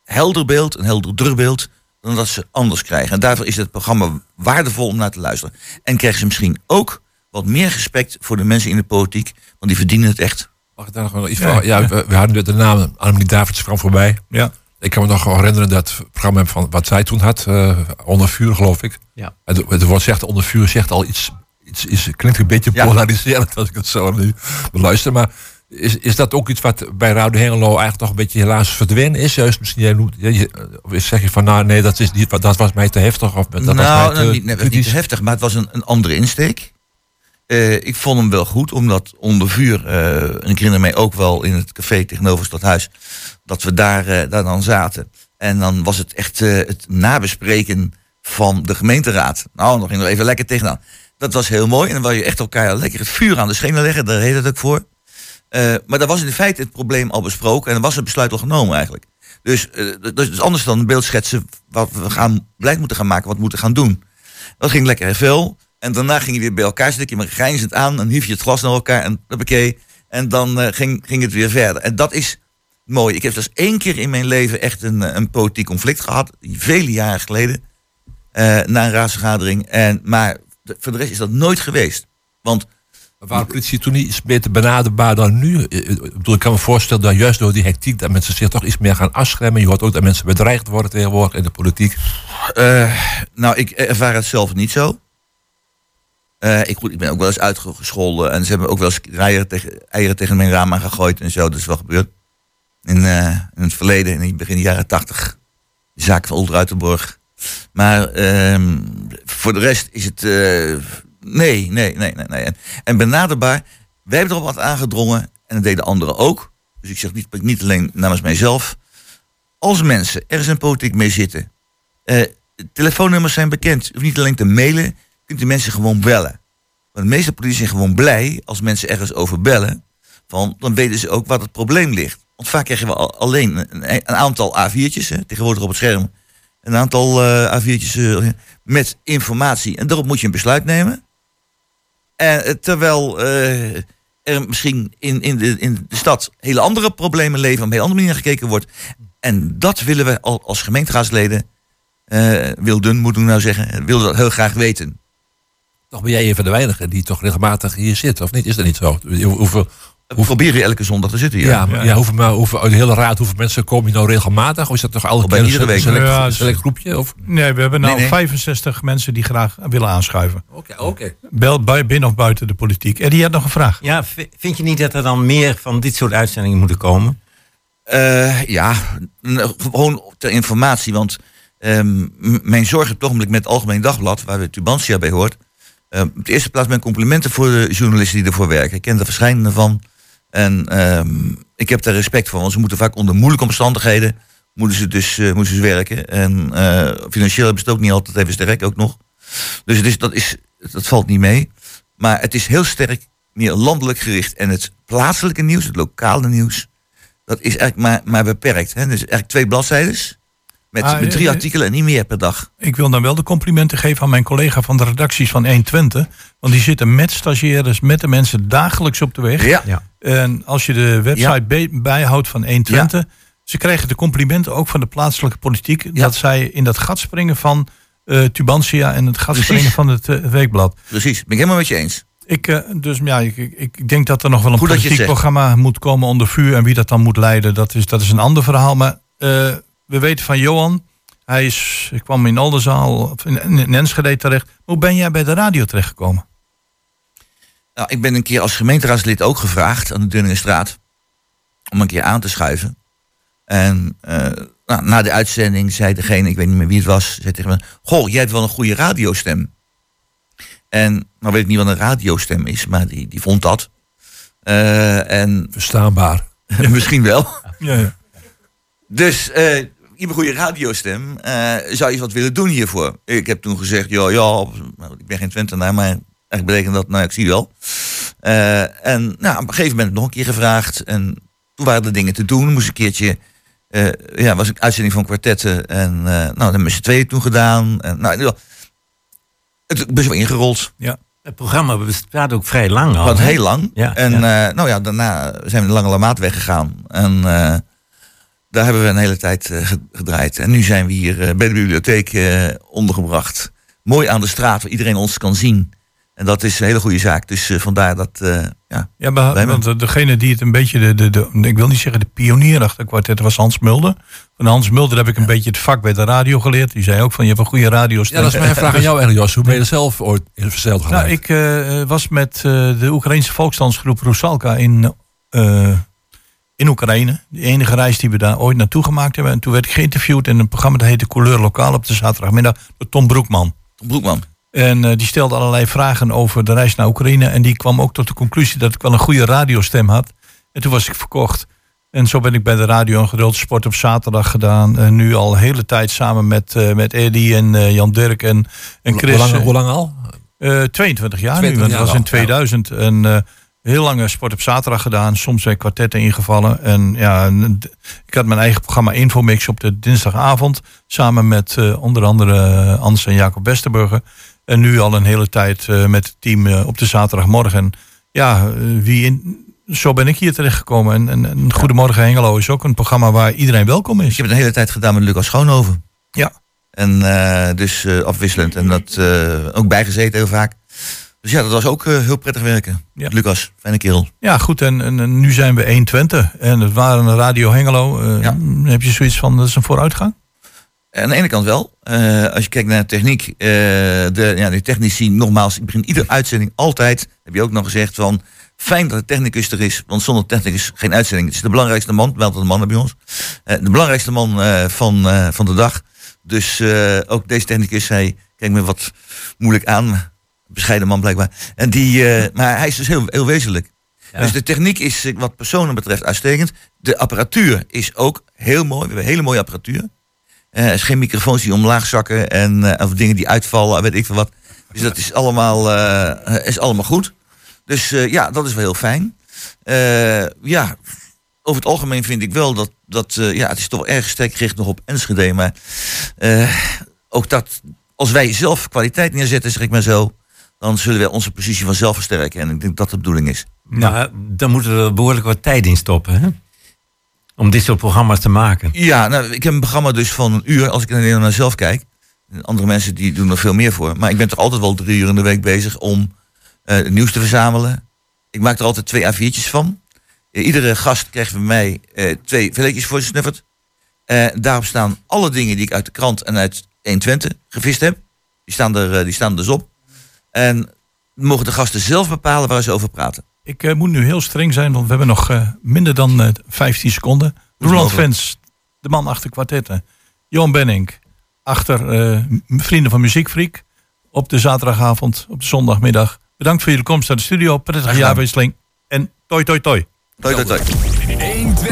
helder beeld, een helderder beeld, dan dat ze anders krijgen. En daarvoor is het programma waardevol om naar te luisteren. En krijgen ze misschien ook wat meer respect voor de mensen in de politiek, want die verdienen het echt. Mag ik daar nog wel iets van? Ja, we, we hadden de naam Annelie Davids kwam voorbij. Ja. Ik kan me nog herinneren dat het programma van wat zij toen had, eh, onder vuur geloof ik. Ja. Het, het woord zegt onder vuur zegt al iets, iets, iets klinkt een beetje Ja. polariserend als ik het zo nu beluister. Maar is, is dat ook iets wat bij Radio Hengelo eigenlijk toch een beetje helaas verdwenen is? Juist misschien jij of zeg je van nou nee, dat, is niet, dat was mij te heftig of dat was mij nou, te nou, niet, nee, was niet te heftig, maar het was een, een andere insteek. Eh, ik vond hem wel goed, omdat onder vuur, eh, en ik herinner mij ook wel in het café tegenover het stadhuis, dat we daar, eh, daar dan zaten. En dan was het echt het nabespreken van de gemeenteraad. Nou, dan ging er even lekker tegenaan. Dat was heel mooi en dan wou je echt elkaar lekker het vuur aan de schenen leggen, daar heet het ook voor. Maar daar was in feite het probleem al besproken en er was een besluit al genomen eigenlijk. Dus dat is anders dan een beeld schetsen wat we gaan moeten gaan maken, wat we moeten gaan doen. Dat ging lekker veel. En daarna ging je weer bij elkaar zitten, je grijnzend aan, dan hief je het glas naar elkaar en hoppakee. En dan eh, ging, ging het weer verder. En dat is mooi. Ik heb dus één keer in mijn leven echt een, eh, een politiek conflict gehad, vele jaren geleden, eh, na een raadsvergadering. En, maar voor de rest is dat nooit geweest. Want Waren politici toen niet iets beter benaderbaar dan nu? Ik, bedoel, ik kan me voorstellen dat juist door die hectiek... dat mensen zich toch iets meer gaan afschermen. Je hoort ook dat mensen bedreigd worden tegenwoordig in de politiek. Nou, ik ervaar het zelf niet zo. Eh, ik, goed, ik ben ook wel eens uitgescholden. En ze hebben ook wel eens eieren tegen, eieren tegen mijn raam aangegooid en zo. Dat is wel gebeurd. In, eh, in het verleden, in begin jaren tachtig. De zaak van Ultra Uiterborg. Maar ehm, voor de rest is het... eh, nee, nee, nee, nee. nee. En, en benaderbaar. Wij hebben erop wat aangedrongen. En dat deden anderen ook. Dus ik zeg niet, niet alleen namens mijzelf. Als mensen ergens in politiek mee zitten... Telefoonnummers zijn bekend. Je niet alleen te mailen, kunt u mensen gewoon bellen. Want de meeste politici zijn gewoon blij als mensen ergens over bellen. Van, dan weten ze ook wat het probleem ligt. Want vaak krijgen we al- alleen een, aantal A4'tjes, hè, tegenwoordig op het scherm. Een aantal eh, A4'tjes eh, met informatie. En daarop moet je een besluit nemen. En eh, terwijl er misschien in, in, de, in de stad hele andere problemen leven, op een hele andere manier gekeken wordt. En dat willen we al als gemeenteraadsleden moet ik nou zeggen, wilden dat heel graag weten. Toch ben jij een van de weinigen die toch regelmatig hier zit, of niet? Is dat niet zo? Hoe- Hoeveel, We proberen elke zondag te zitten, ja, ja. maar, ja, hoeveel, maar hoeveel, uit de hele raad, hoeveel mensen komen hier nou regelmatig? Of is dat toch keer iedere een week? select, Ja, een select groepje? Of? Nee, we hebben nou Nee, nee. 65 mensen die graag willen aanschuiven. Oké, oké. Bel bij, binnen of buiten de politiek. Eddie had nog een vraag. Ja, vind je niet dat er dan meer van dit soort uitzendingen moeten komen? Eh, ja, gewoon ter informatie. Want ehm, mijn zorg op het ogenblik met het Algemeen Dagblad, waar we Tubantia bij hoort. Eh, op de eerste plaats mijn complimenten voor de journalisten die ervoor werken. Ik ken er verschillende van. En ehm, ik heb daar respect voor, want ze moeten vaak onder moeilijke omstandigheden moeten ze dus eh, moeten ze werken. En eh, financieel hebben ze het ook niet altijd even sterk ook nog. Dus het is, dat, is, dat valt niet mee. Maar het is heel sterk meer landelijk gericht. En het plaatselijke nieuws, het lokale nieuws, dat is eigenlijk maar, maar beperkt. Hè? Dus eigenlijk twee bladzijden met, Ah, met drie eh, artikelen en niet meer per dag. Ik wil dan wel de complimenten geven aan mijn collega van de redacties van 120. Want die zitten met stagiaires, met de mensen dagelijks op de weg. Ja. Ja. En als je de website bij- bijhoudt van 120, ze krijgen de complimenten ook van de plaatselijke politiek. Dat zij in dat gat springen van eh, Tubantia en het gat Precies. springen van het eh, weekblad. Precies, ben ik helemaal met je eens. Ik, eh, dus ja, ik, ik, denk dat er nog wel een Goed politiek programma moet komen onder vuur. En wie dat dan moet leiden, dat is, dat is een ander verhaal. Maar eh, we weten van Johan, hij is, ik kwam in Oldenzaal, of in, in Enschede terecht. Hoe ben jij bij de radio terechtgekomen? Nou, ik ben een keer als gemeenteraadslid ook gevraagd aan de Dunningenstraat om een keer aan te schuiven. En eh, nou, na de uitzending zei degene, ik weet niet meer wie het was, zei tegen me: Goh, jij hebt wel een goede radiostem. En nou weet ik niet wat een radiostem is, maar die, die vond dat. Eh, en Verstaanbaar. misschien wel. Ja, ja. Dus eh, je hebt een goede radiostem. eh, zou je wat willen doen hiervoor? Ik heb toen gezegd, ja, ja, ik ben geen Twentenaar, maar eigenlijk betekent dat, nou, ik zie wel. Eh, en nou, op een gegeven moment nog een keer gevraagd. En toen waren er dingen te doen. Moest een keertje, eh, ja, was een uitzending van kwartetten. En nou, dat hebben tweeën toen gedaan. En, nou, het is best wel ingerold. Ja. Het programma bestaat ook vrij lang al. Wat heel lang. Ja, en ja. nou ja, daarna zijn we de Lange Lamaat weggegaan. En daar hebben we een hele tijd eh, ge- gedraaid. En nu zijn we hier eh, bij de bibliotheek eh, ondergebracht. Mooi aan de straat, waar iedereen ons kan zien. En dat is een hele goede zaak. Dus eh, vandaar dat, eh, ja. Ja, maar, want degene die het een beetje, de, de, de, ik wil niet zeggen de pionier achter het kwartet, was Hans Mulder. Van Hans Mulder heb ik een beetje het vak bij de radio geleerd. Die zei ook van, je hebt een goede radiostem. Ja, dat is mijn vraag aan jou eigenlijk, Jos. Hoe ben je er zelf ooit in verzeild geraakt? Nou, ik eh, was met eh, de Oekraïnse volksdansgroep Rusalka in, eh, in Oekraïne. De enige reis die we daar ooit naartoe gemaakt hebben. En toen werd ik geïnterviewd in een programma dat heette Couleur Lokaal op de zaterdagmiddag door Tom Broekman. Tom Broekman. En eh, die stelde allerlei vragen over de reis naar Oekraïne. En die kwam ook tot de conclusie dat ik wel een goede radiostem had. En toen was ik verkocht. En zo ben ik bij de radio een geduld sport op zaterdag gedaan. En nu al de hele tijd samen met, eh, met Eddie en eh, Jan Dirk en, en Chris. Hoe lang, hoe lang al? Eh, 22 jaar 22 nu, want jaar dat was in 2000. En eh, heel lang eh, sport op zaterdag gedaan. Soms bij kwartetten ingevallen. En ja, ik had mijn eigen programma Infomix op de dinsdagavond. Samen met eh, onder andere eh, Ans en Jacob Westerburger. En nu al een hele tijd eh, met het team eh, op de zaterdagmorgen. En ja, eh, wie in, zo ben ik hier terechtgekomen. En, en, en Goedemorgen Hengelo is ook een programma waar iedereen welkom is. Ik heb het een hele tijd gedaan met Lucas Schoonhoven. Ja. En eh, dus eh, afwisselend. En dat eh, ook bijgezeten heel vaak. Dus ja, dat was ook eh, heel prettig werken. Ja. Lucas, fijne kerel. Ja, goed. En, en, nu zijn we 120. En het waren Radio Hengelo. Eh, Heb je zoiets van, dat is een vooruitgang? Aan de ene kant wel. Eh, als je kijkt naar de techniek. eh, de, ja, de technici, nogmaals, ik begin iedere uitzending altijd. Heb je ook nog gezegd van. Fijn dat de technicus er is, want zonder technicus geen uitzending. Het is de belangrijkste man, wel de mannen bij ons. Eh, de belangrijkste man eh, van, eh, van de dag. Dus eh, ook deze technicus, hij kijkt me wat moeilijk aan. Bescheiden man blijkbaar. En die, eh, maar hij is dus heel, heel wezenlijk. Dus de techniek is eh, wat personen betreft uitstekend. De apparatuur is ook heel mooi. We hebben hele mooie apparatuur. Eh, er is geen microfoons die omlaag zakken en of dingen die uitvallen, weet ik veel wat. Dus dat is allemaal, is allemaal goed. Dus ja, dat is wel heel fijn. Ja, over het algemeen vind ik wel dat, dat ja, het is toch erg sterk gericht nog op Enschede. Maar ook dat, als wij zelf kwaliteit neerzetten, zeg ik maar zo, dan zullen wij onze positie vanzelf versterken. En ik denk dat dat de bedoeling is. Maar dan moeten we er behoorlijk wat tijd in stoppen, hè? Om dit soort programma's te maken. Ja, nou, ik heb een programma dus van een uur, als ik naar mezelf kijk. Andere mensen die doen er veel meer voor. Maar ik ben toch altijd wel drie uur in de week bezig om eh, het nieuws te verzamelen. Ik maak er altijd twee A4'tjes van. Eh, iedere gast krijgt van mij eh, twee velletjes voor zijn snuffert. Eh, daarop staan alle dingen die ik uit de krant en uit 120 gevist heb. Die staan er, die staan er dus op. En mogen de gasten zelf bepalen waar ze over praten. Ik eh, moet nu heel streng zijn, want we hebben nog eh, minder dan eh 15 seconden. Roland? Vens, de man achter kwartetten. Johan Benning, achter eh, Vrienden van Muziekfreak. Op de zaterdagavond, op de zondagmiddag. Bedankt voor jullie komst naar de studio. Prettige jaarwisseling. En toi toi toi. Toi, toi, toi.